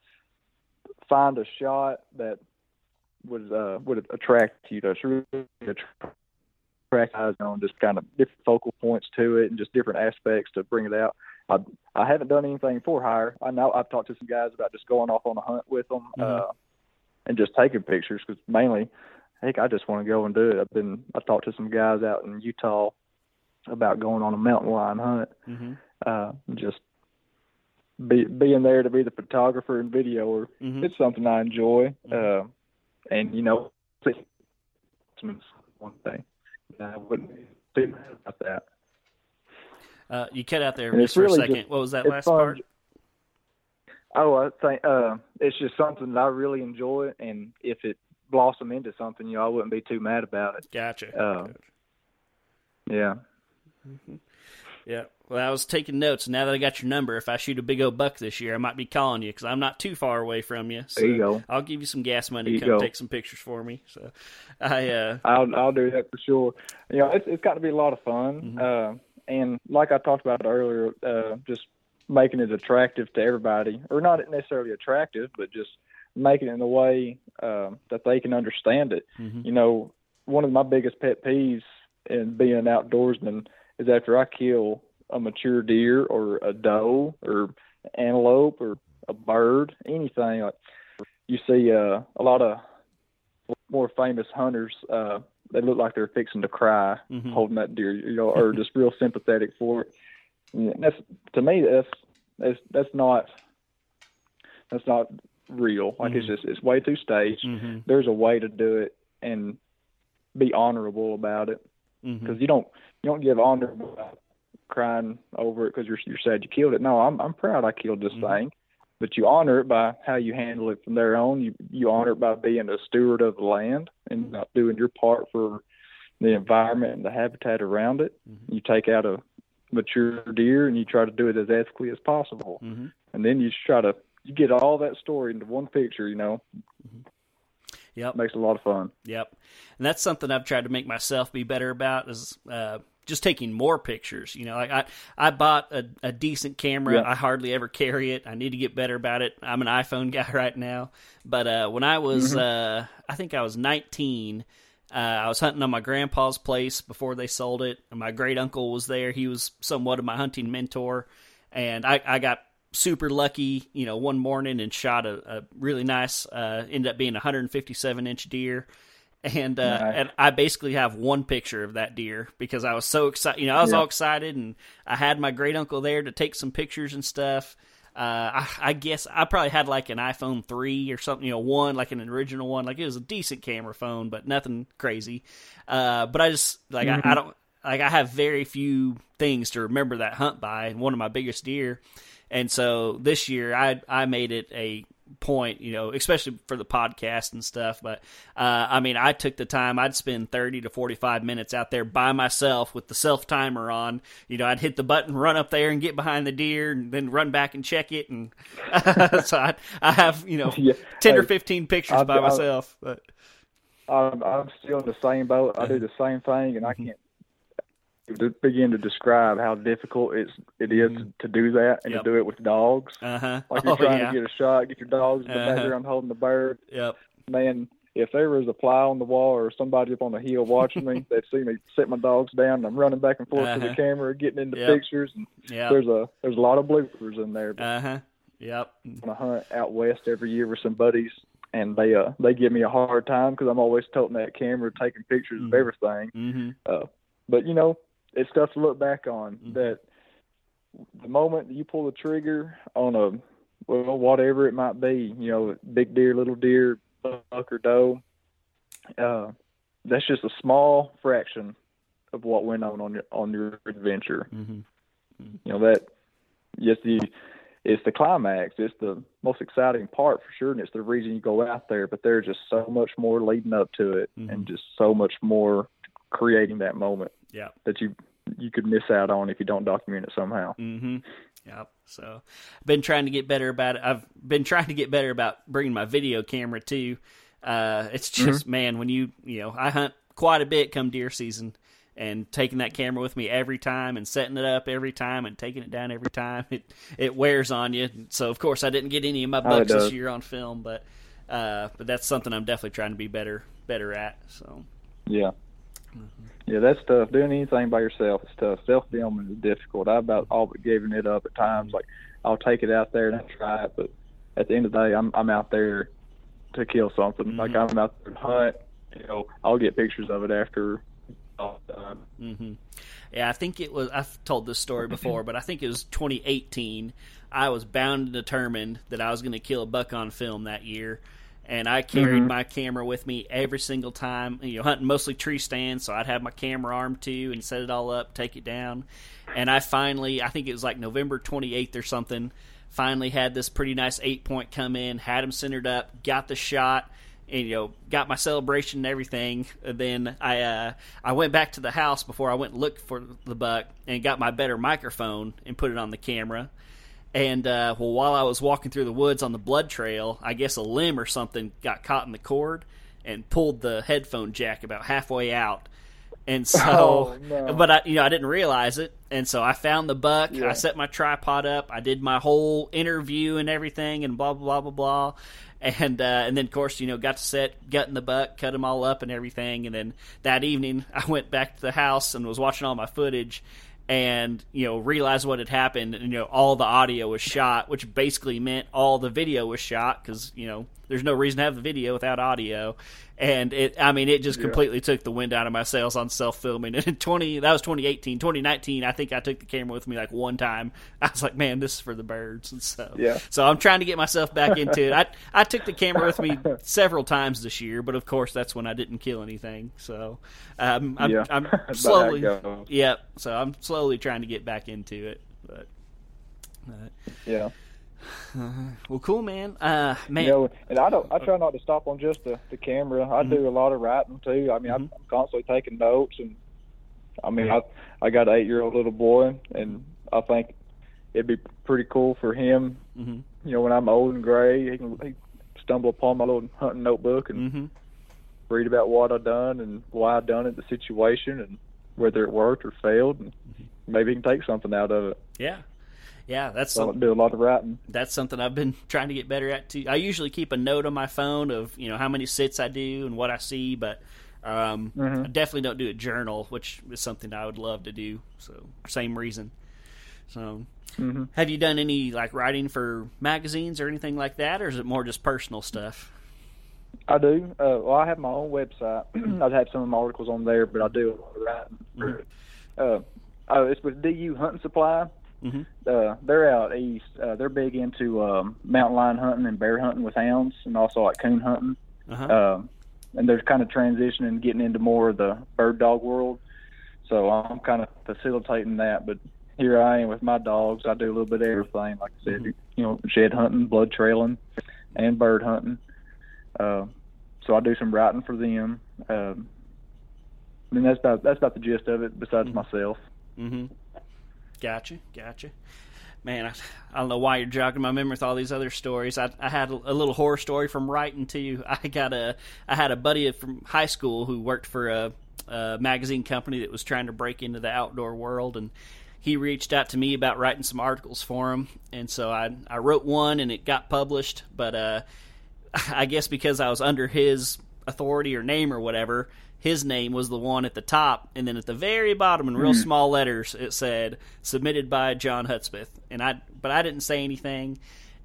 [SPEAKER 3] find a shot that would uh, would attract you. That's really attract eyes on just kind of different focal points to it and just different aspects to bring it out. I I haven't done anything for hire. I know I've talked to some guys about just going off on a hunt with them
[SPEAKER 2] Mhm.
[SPEAKER 3] uh, and just taking pictures because mainly, heck, I just want to go and do it. I've been I talked to some guys out in Utah about going on a mountain lion hunt.
[SPEAKER 2] Mm-hmm.
[SPEAKER 3] Uh, just be being there to be the photographer and videoer.
[SPEAKER 2] Mm-hmm.
[SPEAKER 3] It's something I enjoy. Uh, and you know, one thing. I wouldn't be too mad about that.
[SPEAKER 2] Uh, you cut out there just for a second.
[SPEAKER 3] just-
[SPEAKER 2] what was that last
[SPEAKER 3] fun.
[SPEAKER 2] part?
[SPEAKER 3] Oh, I think uh, it's just something that I really enjoy, and if it blossom into something, you know, I wouldn't be too mad about it.
[SPEAKER 2] Gotcha.
[SPEAKER 3] Uh, Yeah.
[SPEAKER 2] Yeah. Well, I was taking notes. Now that I got your number, if I shoot a big old buck this year, I might be calling you because I'm not too far away from you. So
[SPEAKER 3] There you go.
[SPEAKER 2] I'll give you some gas money
[SPEAKER 3] There
[SPEAKER 2] come
[SPEAKER 3] go.
[SPEAKER 2] take some pictures for me. So, I uh,
[SPEAKER 3] I'll I'll do that for sure. You know, it's it's got to be a lot of fun.
[SPEAKER 2] Mhm.
[SPEAKER 3] Uh, and like I talked about earlier, uh, just making it attractive to everybody, or not necessarily attractive, but just making it in a way uh, that they can understand it.
[SPEAKER 2] mhm.
[SPEAKER 3] You know, one of my biggest pet peeves in being an outdoorsman is after I kill a mature deer or a doe or antelope or a bird, anything like you see uh, a lot of more famous hunters uh they look like they're fixing to cry
[SPEAKER 2] Mhm.
[SPEAKER 3] holding that deer, you know, or just real sympathetic for it. And that's to me that's that's that's not that's not real. Like it's
[SPEAKER 2] Mhm.
[SPEAKER 3] just it's way too staged.
[SPEAKER 2] Mhm.
[SPEAKER 3] There's a way to do it and be honorable about it
[SPEAKER 2] Mhm.
[SPEAKER 3] because you don't you don't give honor by crying over it because you're you're sad you killed it. No, I'm I'm proud I killed this
[SPEAKER 2] Mhm.
[SPEAKER 3] thing, but you honor it by how you handle it from there on. You you honor it by being a steward of the land and not doing your part for the environment and the habitat around it.
[SPEAKER 2] Mhm.
[SPEAKER 3] You take out a mature deer and you try to do it as ethically as possible,
[SPEAKER 2] Mhm.
[SPEAKER 3] and then you just try to you get all that story into one picture. You know,
[SPEAKER 2] Yep.
[SPEAKER 3] makes a lot of fun.
[SPEAKER 2] Yep. And that's something I've tried to make myself be better about is uh, just taking more pictures. You know, like I I bought a, a decent camera.
[SPEAKER 3] Yeah.
[SPEAKER 2] I hardly ever carry it. I need to get better about it. I'm an iPhone guy right now. But uh, when I was, uh, I think I was 19. Uh, I was hunting on my grandpa's place before they sold it. And my great uncle was there. He was somewhat of my hunting mentor, and I, I got super lucky. You know, one morning and shot a, a really nice. Uh, ended up being a 157 inch deer and uh,
[SPEAKER 3] Nice.
[SPEAKER 2] and I basically have one picture of that deer because I was so excited. You know, I was
[SPEAKER 3] Yeah.
[SPEAKER 2] all excited, and I had my great uncle there to take some pictures and stuff. Uh, I, I guess I probably had like an iPhone three or something, you know, one like an original one. Like it was a decent camera phone, but nothing crazy. Uh, but I just like I, I don't like I have very few things to remember that hunt by, and one of my biggest deer. And so this year I I made it a point, you know, especially for the podcast and stuff. But uh, I mean, I took the time. I'd spend thirty to forty-five minutes out there by myself with the self timer on. You know, I'd hit the button, run up there, and get behind the deer, and then run back and check it. And so I, I have you know
[SPEAKER 3] Yeah.
[SPEAKER 2] ten or fifteen pictures
[SPEAKER 3] I've-
[SPEAKER 2] by
[SPEAKER 3] I've-
[SPEAKER 2] myself. But
[SPEAKER 3] I'm, I'm still in the same boat. I do the same thing, and I can't to begin to describe how difficult it's it is to do that and
[SPEAKER 2] Yep.
[SPEAKER 3] to do it with dogs.
[SPEAKER 2] uh huh.
[SPEAKER 3] Like you're
[SPEAKER 2] Oh
[SPEAKER 3] trying
[SPEAKER 2] yeah.
[SPEAKER 3] to get a shot, get your dogs in the
[SPEAKER 2] Uh-huh.
[SPEAKER 3] background holding the bird.
[SPEAKER 2] Yep.
[SPEAKER 3] Man, if there was a fly on the wall or somebody up on the hill watching me, they'd see me set my dogs down. And I'm running back and forth to
[SPEAKER 2] Uh-huh.
[SPEAKER 3] the camera, getting into
[SPEAKER 2] Yep.
[SPEAKER 3] pictures. And
[SPEAKER 2] Yep.
[SPEAKER 3] there's a there's a lot of bloopers in there.
[SPEAKER 2] Uh huh. Yep.
[SPEAKER 3] On a hunt out west every year with some buddies, and they uh they give me a hard time because I'm always toting that camera, taking pictures
[SPEAKER 2] Mhm.
[SPEAKER 3] of everything.
[SPEAKER 2] Mm-hmm.
[SPEAKER 3] Uh, but you know, it's stuff to look back on.
[SPEAKER 2] Mhm.
[SPEAKER 3] That the moment you pull the trigger on a well, whatever it might be, you know, big deer, little deer, buck or doe, uh, that's just a small fraction of what went on on your on your adventure.
[SPEAKER 2] Mm-hmm.
[SPEAKER 3] You know that yes, the it's the climax. It's the most exciting part for sure, and it's the reason you go out there. But there's just so much more leading up to it,
[SPEAKER 2] Mhm.
[SPEAKER 3] and just so much more creating that moment
[SPEAKER 2] Yeah.
[SPEAKER 3] that you you could miss out on if you don't document it somehow.
[SPEAKER 2] Mm-hmm. Yep. So, I've been trying to get better about it. I've been trying to get better about bringing my video camera too. Uh, it's just man, when you you know, I hunt quite a bit come deer season, and taking that camera with me every time and setting it up every time and taking it down every time, it it wears on you. So of course, I didn't get any of my
[SPEAKER 3] Oh,
[SPEAKER 2] bucks this year on film, but uh, but that's something I'm definitely trying to be better better at. So.
[SPEAKER 3] Yeah.
[SPEAKER 2] Mm-hmm.
[SPEAKER 3] Yeah, that's tough. Doing anything by yourself is tough. Self filming is difficult. I about all but giving it up at times. Like I'll take it out there and I try it, but at the end of the day, I'm I'm out there to kill something. Like
[SPEAKER 2] Mhm.
[SPEAKER 3] I'm out there to hunt. You know, I'll get pictures of it after all done.
[SPEAKER 2] hmm Yeah, I think it was. I've told this story before, but I think it was 2018. I was bound and determined that I was going to kill a buck on film that year, and I carried my camera with me every single time. You know, hunting mostly tree stands, so I'd have my camera armed too and set it all up, take it down. And I finally, I think it was like November 28th or something. Finally had this pretty nice eight point come in, had him centered up, got the shot and you know got my celebration and everything. And then I uh, I went back to the house before I went and looked for the buck and got my better microphone and put it on the camera. And uh, well, while I was walking through the woods on the blood trail, I guess a limb or something got caught in the cord and pulled the headphone jack about halfway out. And so,
[SPEAKER 3] Oh, no.
[SPEAKER 2] but I, you know, I didn't realize it, and so I found the buck.
[SPEAKER 3] Yeah.
[SPEAKER 2] I set my tripod up. I did my whole interview and everything, and blah blah blah blah blah. And uh, and then of course you know got to set gutting the buck, cut them all up and everything. And then that evening I went back to the house and was watching all my footage, and you know realized what had happened. And you know all the audio was shot, which basically meant all the video was shot because you know there's no reason to have the video without audio. And it, I mean, it just completely took the wind out of my sails on self filming. And in 20, that was 2018. 2019, I think I took the camera with me like one time. I was like, man, this is for the birds. And so,
[SPEAKER 3] Yeah.
[SPEAKER 2] so I'm trying to get myself back into it. I, I took the camera with me several times this year, but of course, that's when I didn't kill anything. So, um, I'm,
[SPEAKER 3] Yeah.
[SPEAKER 2] I'm
[SPEAKER 3] That's about how it
[SPEAKER 2] slowly, yep. So I'm slowly trying to get back into it. But, but
[SPEAKER 3] Yeah.
[SPEAKER 2] well, cool, man. Uh, man,
[SPEAKER 3] You know, and I don't. I try not to stop on just the, the camera. I
[SPEAKER 2] Mm-hmm.
[SPEAKER 3] do a lot of writing too. I mean, I'm constantly taking notes, and I mean, I I got an eight year old little boy, and I think it'd be pretty cool for him.
[SPEAKER 2] Mhm.
[SPEAKER 3] You know, when I'm old and gray, he can he stumble upon my little hunting notebook and
[SPEAKER 2] hmm
[SPEAKER 3] read about what I done and why I done it, the situation, and whether it worked or failed. And maybe he can take something out of it.
[SPEAKER 2] Yeah, yeah, that's
[SPEAKER 3] So I
[SPEAKER 2] something.
[SPEAKER 3] do a lot of writing.
[SPEAKER 2] That's something I've been trying to get better at too. I usually keep a note on my phone of you know how many sits I do and what I see, but um,
[SPEAKER 3] Mhm.
[SPEAKER 2] I definitely don't do a journal, which is something I would love to do. So same reason. So,
[SPEAKER 3] hmm
[SPEAKER 2] have you done any like writing for magazines or anything like that, or is it more just personal stuff?
[SPEAKER 3] I do. Uh, well, I have my own website. I've had some of my articles on there, but I do a lot of writing. it. Uh, oh, it's with DU Hunting Supply.
[SPEAKER 2] Hmm
[SPEAKER 3] Uh, they're out east. Uh, they're big into um, mountain lion hunting and bear hunting with hounds, and also like coon hunting.
[SPEAKER 2] Uh-huh.
[SPEAKER 3] Um, and they're kind of transitioning, getting into more of the bird dog world. So I'm kind of facilitating that. But here I am with my dogs. I do a little bit of everything. Like I said,
[SPEAKER 2] Mhm.
[SPEAKER 3] you know, shed hunting, blood trailing, and bird hunting. Uh, so I do some writing for them. Um, and that's about that's about the gist of it. Besides
[SPEAKER 2] Mhm.
[SPEAKER 3] myself.
[SPEAKER 2] Mm-hmm. Gotcha, gotcha. Man, I, I don't know why you're jogging my memory with all these other stories. I, I had a, little horror story from writing too. I got a I had a buddy from high school who worked for a, a magazine company that was trying to break into the outdoor world, and he reached out to me about writing some articles for him. And so I I wrote one, and it got published. But uh, I guess because I was under his authority or name or whatever, his name was the one at the top, and then at the very bottom in real small letters it said submitted by John Hudspeth, and I but I didn't say anything,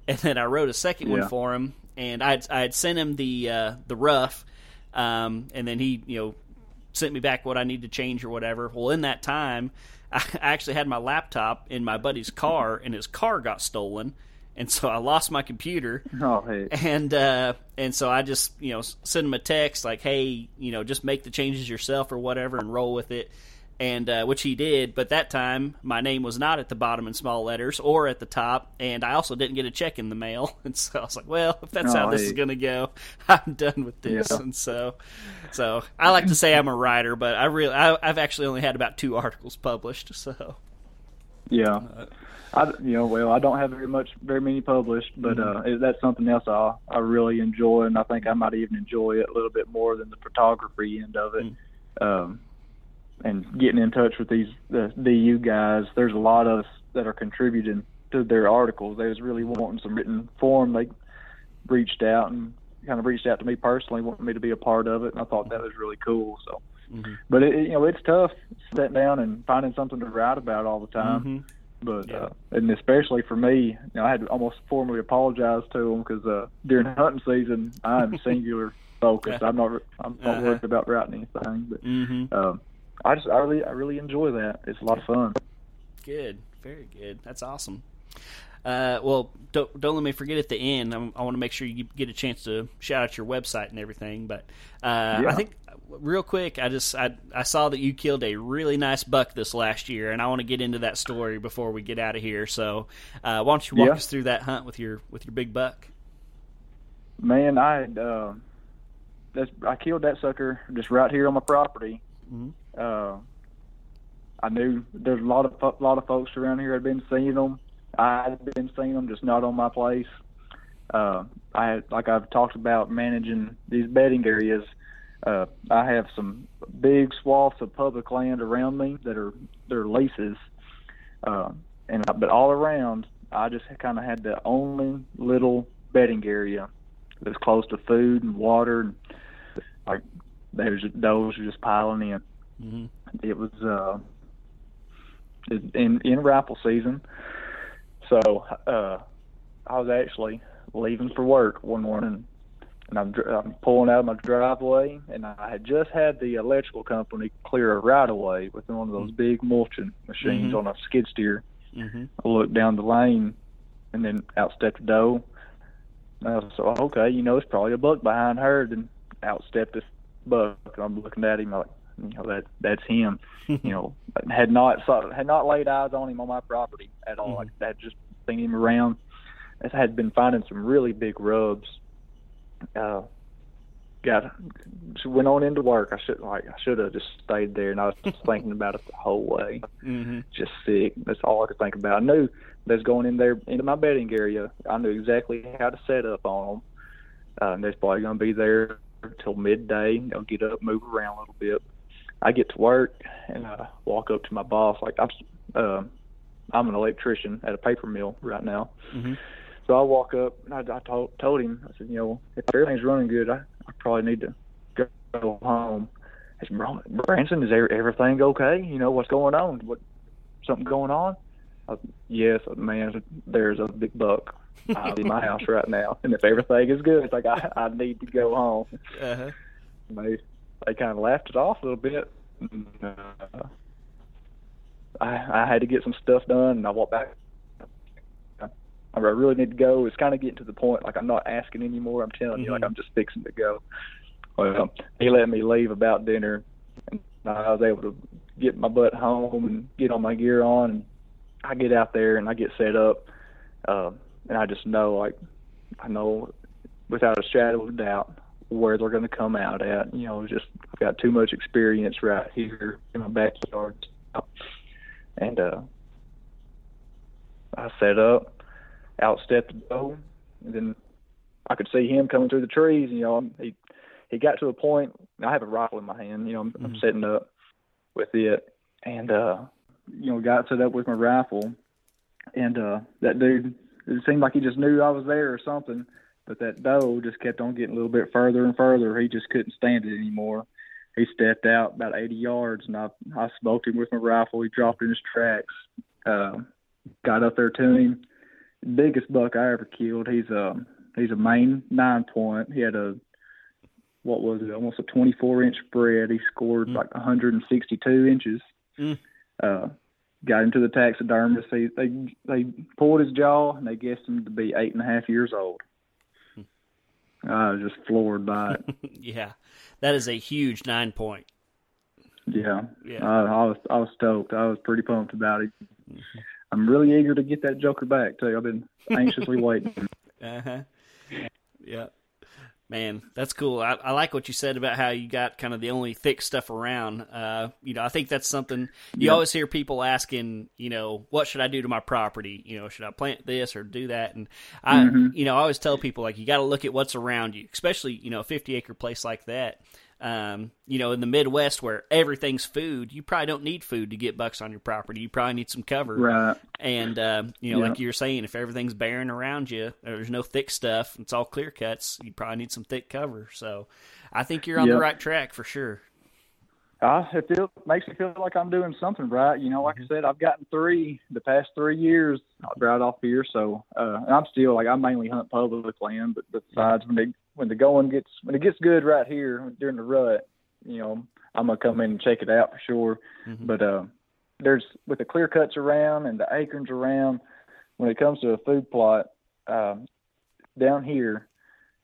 [SPEAKER 2] and then I wrote a second one for him, and I I had sent him the uh, the rough, um, and then he you know sent me back what I need to change or whatever. Well, in that time, I actually had my laptop in my buddy's car, and his car got stolen, and so I lost my computer
[SPEAKER 3] Oh hey.
[SPEAKER 2] and uh, and so I just you know send him a text like, hey, you know, just make the changes yourself or whatever and roll with it, and uh, which he did. But that time my name was not at the bottom in small letters or at the top, and I also didn't get a check in the mail. And so I was like, well, if that's how
[SPEAKER 3] Oh,
[SPEAKER 2] this is gonna go, I'm done with this.
[SPEAKER 3] Yeah.
[SPEAKER 2] And so, so I like to say I'm a writer, but I really I, I've actually only had about two articles published. So
[SPEAKER 3] Yeah. I, you know, well, I don't have very much, very many published, but uh, that's something else I I really enjoy, and I think I might even enjoy it a little bit more than the photography end of it. Um, and getting in touch with these the DU guys, there's a lot of us that are contributing to their articles. They was really wanting some written form. They reached out and kind of reached out to me personally, wanting me to be a part of it, and I thought that was really cool. So,
[SPEAKER 2] Mhm.
[SPEAKER 3] but it, you know, it's tough sitting down and finding something to write about all the time.
[SPEAKER 2] Mhm.
[SPEAKER 3] But
[SPEAKER 2] Yeah.
[SPEAKER 3] uh, and especially for me, you know, I had to almost formally apologize to them because uh, during hunting season, I'm singular focused. I'm not I'm not
[SPEAKER 2] Uh-huh.
[SPEAKER 3] worried about writing anything. But
[SPEAKER 2] Mhm.
[SPEAKER 3] um, I just I really I really enjoy that. It's a lot of fun.
[SPEAKER 2] Good, very good. That's awesome. Uh, well, don't don't let me forget at the end. I'm, I want to make sure you get a chance to shout out your website and everything. But uh,
[SPEAKER 3] Yeah.
[SPEAKER 2] I think real quick, I just I I saw that you killed a really nice buck this last year, and I want to get into that story before we get out of here. So uh, why don't you walk
[SPEAKER 3] Yeah.
[SPEAKER 2] us through that hunt with your with your big buck?
[SPEAKER 3] Man, I had uh, that's I killed that sucker just right here on my property.
[SPEAKER 2] Mhm.
[SPEAKER 3] Uh, I knew there's a lot of lot of folks around here had been seeing them. I had been seeing them, just not on my place. Uh, I had, like I've talked about managing these bedding areas. Uh, I have some big swaths of public land around me that are they're leases, uh, and but all around, I just kind of had the only little bedding area that's close to food and water, and like there's those are just piling in.
[SPEAKER 2] Mm-hmm.
[SPEAKER 3] It was uh, in in rifle season, so uh, I was actually leaving for work one morning, and I'm, I'm pulling out of my driveway, and I had just had the electrical company clear a right of way with one of those big mulching machines
[SPEAKER 2] Mhm.
[SPEAKER 3] on a skid steer.
[SPEAKER 2] Mm-hmm.
[SPEAKER 3] I looked down the lane, and then out stepped a doe. And I was so okay, you know, it's probably a buck behind her. Then out stepped this buck, and I'm looking at him like, you know, that that's him. you know, had not saw, had not laid eyes on him on my property at all.
[SPEAKER 2] Mhm.
[SPEAKER 3] Like had just seen him around. I had been finding some really big rubs. Uh, got went on into work. I should like I should have just stayed there, and I was just thinking about it the whole way
[SPEAKER 2] Mm-hmm.
[SPEAKER 3] just sick. That's all I could think about. I knew that's going in there into my bedding area. I knew exactly how to set up on them. Uh, and that's probably going to be there until midday. They'll get up, move around a little bit. I get to work and I walk up to my boss like I'm uh, I'm an electrician at a paper mill right now.
[SPEAKER 2] Mhm.
[SPEAKER 3] So I walk up and I, I told told him I said, you know, if everything's running good, I, I probably need to go, home. I said, Branson, is everything okay? You know what's going on? What something going on? I, said, yes, man. There's a big buck in my house right now, and if everything is good, it's like I, I need to go home.
[SPEAKER 2] Uh-huh.
[SPEAKER 3] And they they kind of laughed it off a little bit. And, uh, I I had to get some stuff done, and I walked back. I really need to go. It's kind of getting to the point like I'm not asking anymore. I'm telling you, like
[SPEAKER 2] Mhm.
[SPEAKER 3] I'm just fixing to go. Well, he let me leave about dinner, and I was able to get my butt home and get all my gear on. And I get out there and I get set up, uh, and I just know like I know without a shadow of a doubt where they're going to come out at. You know, just I've got too much experience right here in my backyard, and uh, I set up, outstepped the doe, and then I could see him coming through the trees. You know, he he got to a point. I have a rifle in my hand. You know, I'm, I'm
[SPEAKER 2] Mhm.
[SPEAKER 3] setting up with it, and uh, you know, got set up with my rifle, and uh, that dude. It seemed like he just knew I was there or something. But that doe just kept on getting a little bit further and further. He just couldn't stand it anymore. He stepped out about 80 yards, and I I smoked him with my rifle. He dropped in his tracks. Uh, got up there to him. Biggest buck I ever killed. He's a he's a main nine point. He had a what was it? Almost a 24 inch spread. He scored
[SPEAKER 2] Mm.
[SPEAKER 3] like 162 inches.
[SPEAKER 2] Mm.
[SPEAKER 3] Uh, got him to the taxidermist. He, they they pulled his jaw and they guessed him to be eight and a half years old. I was just floored by it.
[SPEAKER 2] yeah, that is a huge nine point.
[SPEAKER 3] Yeah,
[SPEAKER 2] Yeah.
[SPEAKER 3] I, I was I was stoked. I was pretty pumped about it. I'm really eager to get that Joker back too. I've been anxiously waiting.
[SPEAKER 2] Uh huh. Yeah. Man, that's cool. I, I like what you said about how you got kind of the only thick stuff around. Uh, you know, I think that's something you
[SPEAKER 3] Yeah.
[SPEAKER 2] always hear people asking. You know, what should I do to my property? You know, should I plant this or do that? And I,
[SPEAKER 3] Mhm.
[SPEAKER 2] you know, I always tell people like you got to look at what's around you, especially you know a fifty acre place like that. Um, you know, in the Midwest where everything's food, you probably don't need food to get bucks on your property. You probably need some cover.
[SPEAKER 3] Right.
[SPEAKER 2] And um, you know,
[SPEAKER 3] Yeah.
[SPEAKER 2] like you're saying, if everything's barren around you, there's no thick stuff. It's all clear cuts. You probably need some thick cover. So, I think you're on the right track for sure.
[SPEAKER 3] Uh, it feel, makes me feel like I'm doing something right. You know, like I said, I've gotten three the past three years right off here. So, uh, and I'm still like I mainly hunt public land, but besides when they when the going gets when it gets good right here during the rut, you know, I'm gonna come in and check it out for sure.
[SPEAKER 2] Mhm.
[SPEAKER 3] But uh, there's with the clear cuts around and the acorns around, when it comes to a food plot, um, down here,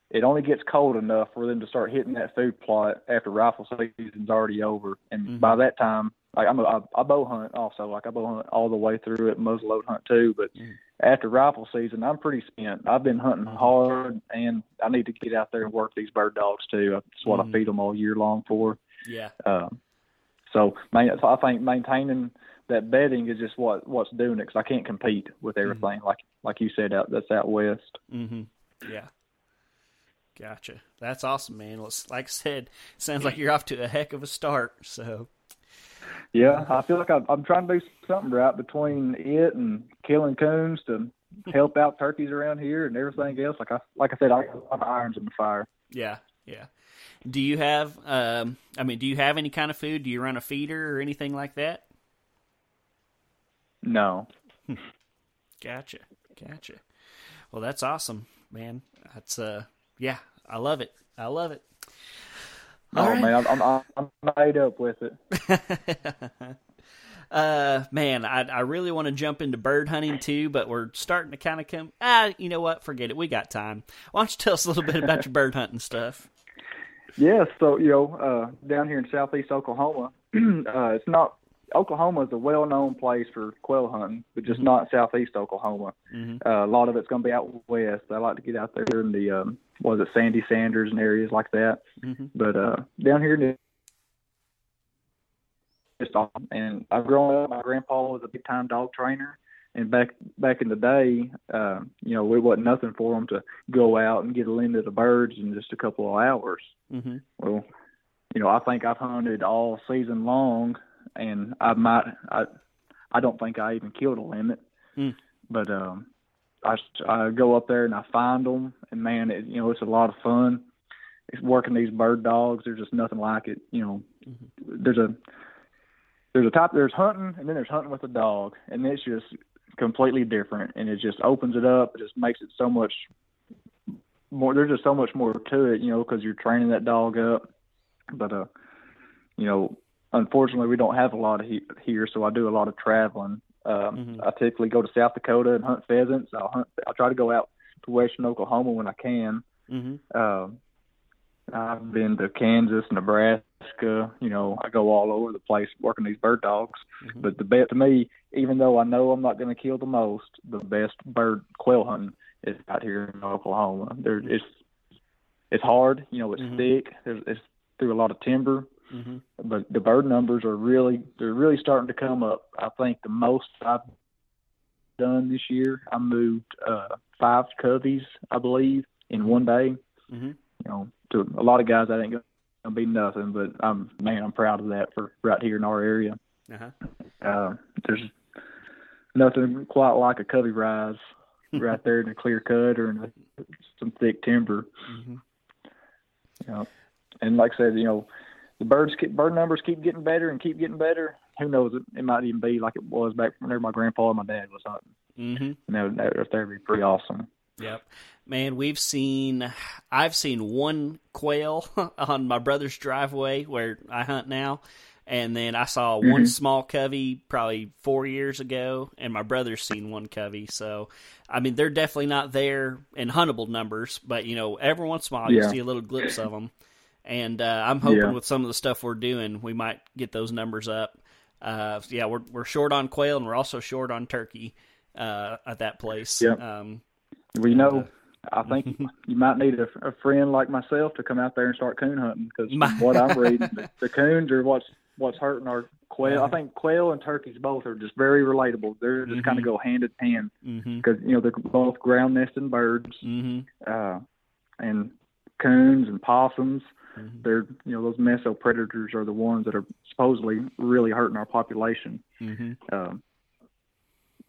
[SPEAKER 3] it only gets cold enough for them to start hitting that food plot after rifle season's already over, and
[SPEAKER 2] Mhm.
[SPEAKER 3] by that time, like I'm a, I, I bow hunt also, like I bow hunt all the way through it, muzzleload hunt too. But
[SPEAKER 2] Mhm.
[SPEAKER 3] After rifle season, I'm pretty spent. I've been hunting
[SPEAKER 2] Mhm.
[SPEAKER 3] hard, and I need to get out there and work these bird dogs too. That's what
[SPEAKER 2] Mhm.
[SPEAKER 3] I feed them all year long for.
[SPEAKER 2] Yeah.
[SPEAKER 3] Um, so, man, so I think maintaining that bedding is just what what's doing it because I can't compete with everything like like you said out that's out west.
[SPEAKER 2] Mm-hmm. Yeah. Gotcha. That's awesome, man. Like I said, sounds like you're off to a heck of a start. So,
[SPEAKER 3] Yeah, I feel like I'm, I'm trying to do something right between it and killing coons to help out turkeys around here and everything else. Like I like I said, I got a lot of irons in the fire.
[SPEAKER 2] yeah, yeah. Do you have? Um, I mean, do you have any kind of food? Do you run a feeder or anything like that?
[SPEAKER 3] No,
[SPEAKER 2] Gotcha. Gotcha. Well, that's awesome, man. That's uh, yeah, I love it. I love it. All
[SPEAKER 3] oh
[SPEAKER 2] right.
[SPEAKER 3] man, I'm, I'm I'm made up with it.
[SPEAKER 2] uh, man, I I really want to jump into bird hunting too, but we're starting to kind of come. Ah, you know what? Forget it. We got time. Why don't you tell us a little bit about your bird hunting stuff?
[SPEAKER 3] Yeah, so you know, uh, down here in southeast Oklahoma, uh, it's not Oklahoma is a well-known place for quail hunting, but just not southeast Oklahoma.
[SPEAKER 2] hmm
[SPEAKER 3] Uh, a lot of it's going to be out west. I like to get out there in the um, was it Sandy Sanders and areas like that.
[SPEAKER 2] hmm
[SPEAKER 3] But uh, down here, in just awesome. And I've grown up. My grandpa was a big-time dog trainer, and back back in the day, uh, you know, it wasn't nothing for him to go out and get a limit of birds in just a couple of hours.
[SPEAKER 2] hmm
[SPEAKER 3] Well, you know, I think I've hunted all season long, and I might, I, I don't think I even killed a limit,
[SPEAKER 2] Mm.
[SPEAKER 3] but um, I, I go up there and I find them, and man, it, you know, it's a lot of fun. It's working these bird dogs. There's just nothing like it. You know, there's a there's a type there's hunting, and then there's hunting with a dog, and it's just completely different, and it just opens it up. It just makes it so much more. There's just so much more to it, you know, because you're training that dog up. But uh, you know, unfortunately, we don't have a lot of he- here, so I do a lot of traveling. Um,
[SPEAKER 2] Mhm.
[SPEAKER 3] I typically go to South Dakota and hunt pheasants. I'll hunt. I'll try to go out to western Oklahoma when I can.
[SPEAKER 2] Mm-hmm.
[SPEAKER 3] Um, I've been to Kansas, Nebraska. You know, I go all over the place working these bird dogs.
[SPEAKER 2] Mhm.
[SPEAKER 3] But the best to me, even though I know I'm not going to kill the most, the best bird quail hunting is out here in Oklahoma. There, it's it's hard. You know, it's
[SPEAKER 2] Mhm.
[SPEAKER 3] thick. There's, it's through a lot of timber.
[SPEAKER 2] Mm-hmm.
[SPEAKER 3] But the bird numbers are really they're really starting to come up. I think the most I've done this year, I moved uh, five coveys, I believe, in one day
[SPEAKER 2] Mm-hmm.
[SPEAKER 3] you know, to a lot of guys that ain't gonna be nothing, but I'm man, I'm proud of that for right here in our area.
[SPEAKER 2] Uh-huh.
[SPEAKER 3] Uh, there's nothing quite like a covey rise right there in a clear cut or in a, some thick timber.
[SPEAKER 2] Mm-hmm.
[SPEAKER 3] You know, and like I said, you know, the birds keep, bird numbers keep getting better and keep getting better. Who knows? It, it might even be like it was back whenever my grandpa and my dad was hunting.
[SPEAKER 2] Mm-hmm.
[SPEAKER 3] And that, that, that'd be pretty awesome.
[SPEAKER 2] Yep. Man, we've seen I've seen one quail on my brother's driveway where I hunt now. And then I saw one
[SPEAKER 3] Mhm.
[SPEAKER 2] small covey probably four years ago, and my brother's seen one covey. So, I mean, they're definitely not there in huntable numbers, but you know, every once in a while you see a little glimpse of them. And uh, I'm hoping
[SPEAKER 3] Yeah.
[SPEAKER 2] with some of the stuff we're doing, we might get those numbers up. Uh, yeah, we're we're short on quail, and we're also short on turkey uh, at that place.
[SPEAKER 3] Yep.
[SPEAKER 2] Um,
[SPEAKER 3] Well, you know, I think you might need a, a friend like myself to come out there and start coon hunting because what I'm reading, the, the coons are what's what's hurting our quail.
[SPEAKER 2] Yeah.
[SPEAKER 3] I think quail and turkeys both are just very relatable. They're just kind
[SPEAKER 2] Mhm.
[SPEAKER 3] of go hand in hand
[SPEAKER 2] mm-hmm.
[SPEAKER 3] because you know they're both ground nesting birds,
[SPEAKER 2] Mm-hmm.
[SPEAKER 3] uh, and coons and possums.
[SPEAKER 2] Mhm.
[SPEAKER 3] They're you know those meso predators are the ones that are supposedly really hurting our population.
[SPEAKER 2] Mm-hmm.
[SPEAKER 3] Um,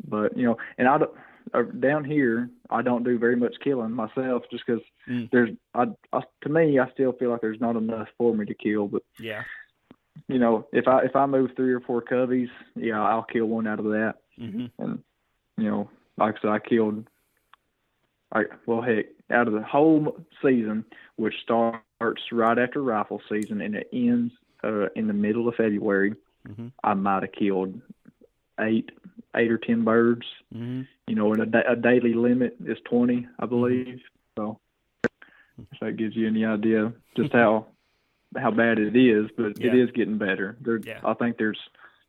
[SPEAKER 3] but you know, and I don't, uh, down here I don't do very much killing myself, just because
[SPEAKER 2] Mm.
[SPEAKER 3] there's I, I to me I still feel like there's not enough for me to kill. But
[SPEAKER 2] Yeah.
[SPEAKER 3] you know, if I if I move three or four coveys, yeah, I'll kill one out of that.
[SPEAKER 2] Mm-hmm.
[SPEAKER 3] And you know, like I said, I killed. I well, heck, out of the whole season, which starts right after rifle season and it ends uh, in the middle of February,
[SPEAKER 2] Mm-hmm.
[SPEAKER 3] I might have killed eight, eight or ten birds.
[SPEAKER 2] Mm-hmm.
[SPEAKER 3] You know, and a, a daily limit is twenty, I believe. So, if that gives you any idea just how how bad it is, but
[SPEAKER 2] Yeah.
[SPEAKER 3] it is getting better. There,
[SPEAKER 2] Yeah.
[SPEAKER 3] I think there's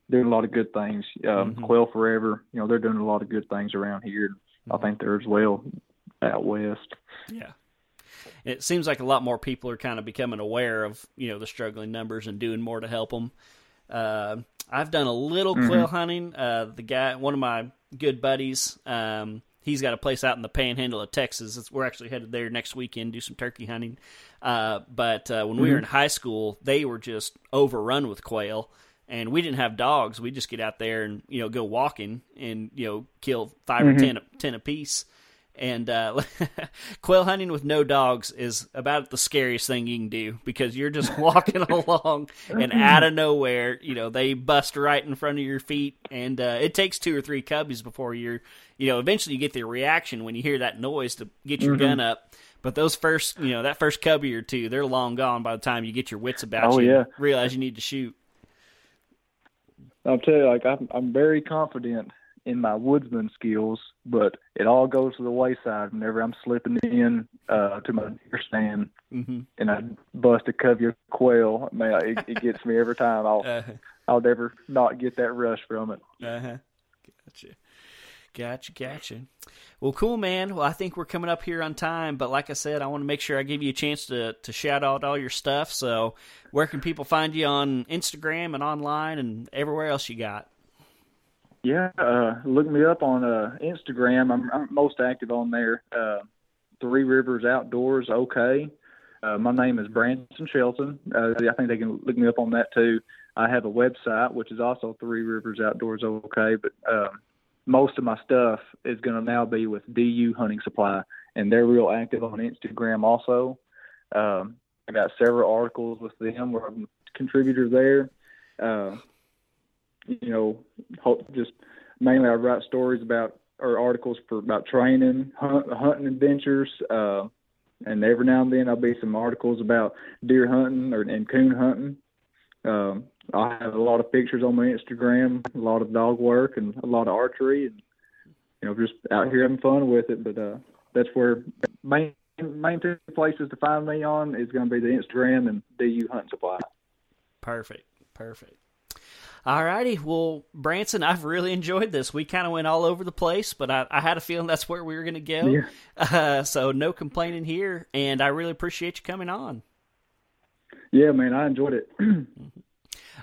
[SPEAKER 3] doing a lot of good things. Um,
[SPEAKER 2] Mhm.
[SPEAKER 3] Quail Forever, you know, they're doing a lot of good things around here. I think they're as well out west.
[SPEAKER 2] Yeah. It seems like a lot more people are kind of becoming aware of you know the struggling numbers and doing more to help them. Uh, I've done a little
[SPEAKER 3] Mhm.
[SPEAKER 2] quail hunting. Uh, the guy, one of my good buddies, um, he's got a place out in the Panhandle of Texas. It's, we're actually headed there next weekend do some turkey hunting. Uh, but uh, when we were in high school, they were just overrun with quail. And we didn't have dogs. We just get out there and you know go walking and you know kill 5 or ten ten a piece. And uh, quail hunting with no dogs is about the scariest thing you can do because you're just walking along and out of nowhere, you know, they bust right in front of your feet, and uh, it takes two or three coveys before you're, you know, eventually you get the reaction when you hear that noise to get your gun up. But those first, you know, that first covey or two, they're long gone by the time you get your wits about
[SPEAKER 3] Oh,
[SPEAKER 2] you.
[SPEAKER 3] yeah.
[SPEAKER 2] and realize you need to shoot.
[SPEAKER 3] I'll tell you, like I'm, I'm very confident in my woodsman skills, but it all goes to the wayside whenever I'm slipping in uh, to my deer stand
[SPEAKER 2] Mm-hmm.
[SPEAKER 3] and I bust a covey of quail. Man, it, it gets me every time. I'll
[SPEAKER 2] Uh,
[SPEAKER 3] I'll never not get that rush from it.
[SPEAKER 2] Uh huh. Gotcha. Gotcha. Gotcha. Well, cool, man. Well, I think we're coming up here on time, but like I said, I want to make sure I give you a chance to to shout out all your stuff. So, where can people find you on Instagram and online and everywhere else you got?
[SPEAKER 3] Yeah, uh, look me up on uh, Instagram. I'm, I'm most active on there. Uh, Three Rivers Outdoors. Okay. Uh, my name is Branson Shelton. Uh, I think they can look me up on that too. I have a website, which is also Three Rivers Outdoors OK, but um, most of my stuff is going to now be with DU Hunting Supply, and they're real active on Instagram also. Um, I got several articles with them where I'm a contributor there. Uh, you know, just mainly I write stories about or articles for about training, hunt, hunting adventures, uh, and every now and then I'll be some articles about deer hunting or and coon hunting. Um, I have a lot of pictures on my Instagram, a lot of dog work and a lot of archery, and you know, just out here having fun with it. But uh, that's where main main two places to find me on is going to be the Instagram and DU Hunt Supply.
[SPEAKER 2] Perfect, perfect. All righty. Well, Branson, I've really enjoyed this. We kind of went all over the place, but I, I, had a feeling that's where we were going to go. Yeah. Uh, so no complaining here, and I really appreciate you coming on.
[SPEAKER 3] Yeah, man, I enjoyed it.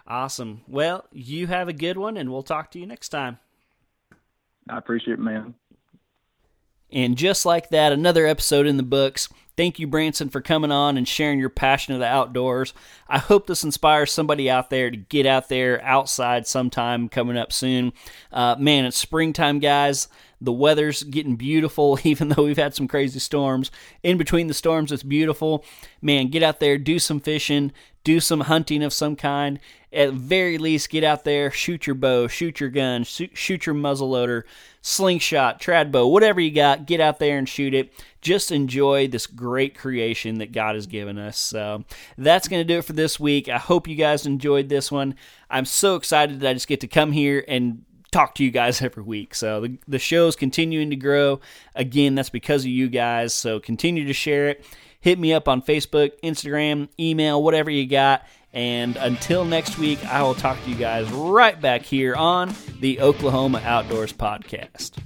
[SPEAKER 2] awesome. Well, you have a good one, and we'll talk to you next time.
[SPEAKER 3] I appreciate it, man.
[SPEAKER 2] And just like that, another episode in the books. Thank you, Branson, for coming on and sharing your passion of the outdoors. I hope this inspires somebody out there to get out there outside sometime coming up soon. Uh, man, it's springtime, guys. The weather's getting beautiful, even though we've had some crazy storms. In between the storms, it's beautiful. Man, get out there, do some fishing, do some hunting of some kind. At very least, get out there, shoot your bow, shoot your gun, shoot your muzzleloader, slingshot, trad bow, whatever you got, get out there and shoot it. Just enjoy this great creation that God has given us. So that's going to do it for this week. I hope you guys enjoyed this one. I'm so excited that I just get to come here and talk to you guys every week. So the, the show's continuing to grow. Again, that's because of you guys. So continue to share it. Hit me up on Facebook, Instagram, email, whatever you got. And until next week, I will talk to you guys right back here on the Oklahoma Outdoors Podcast.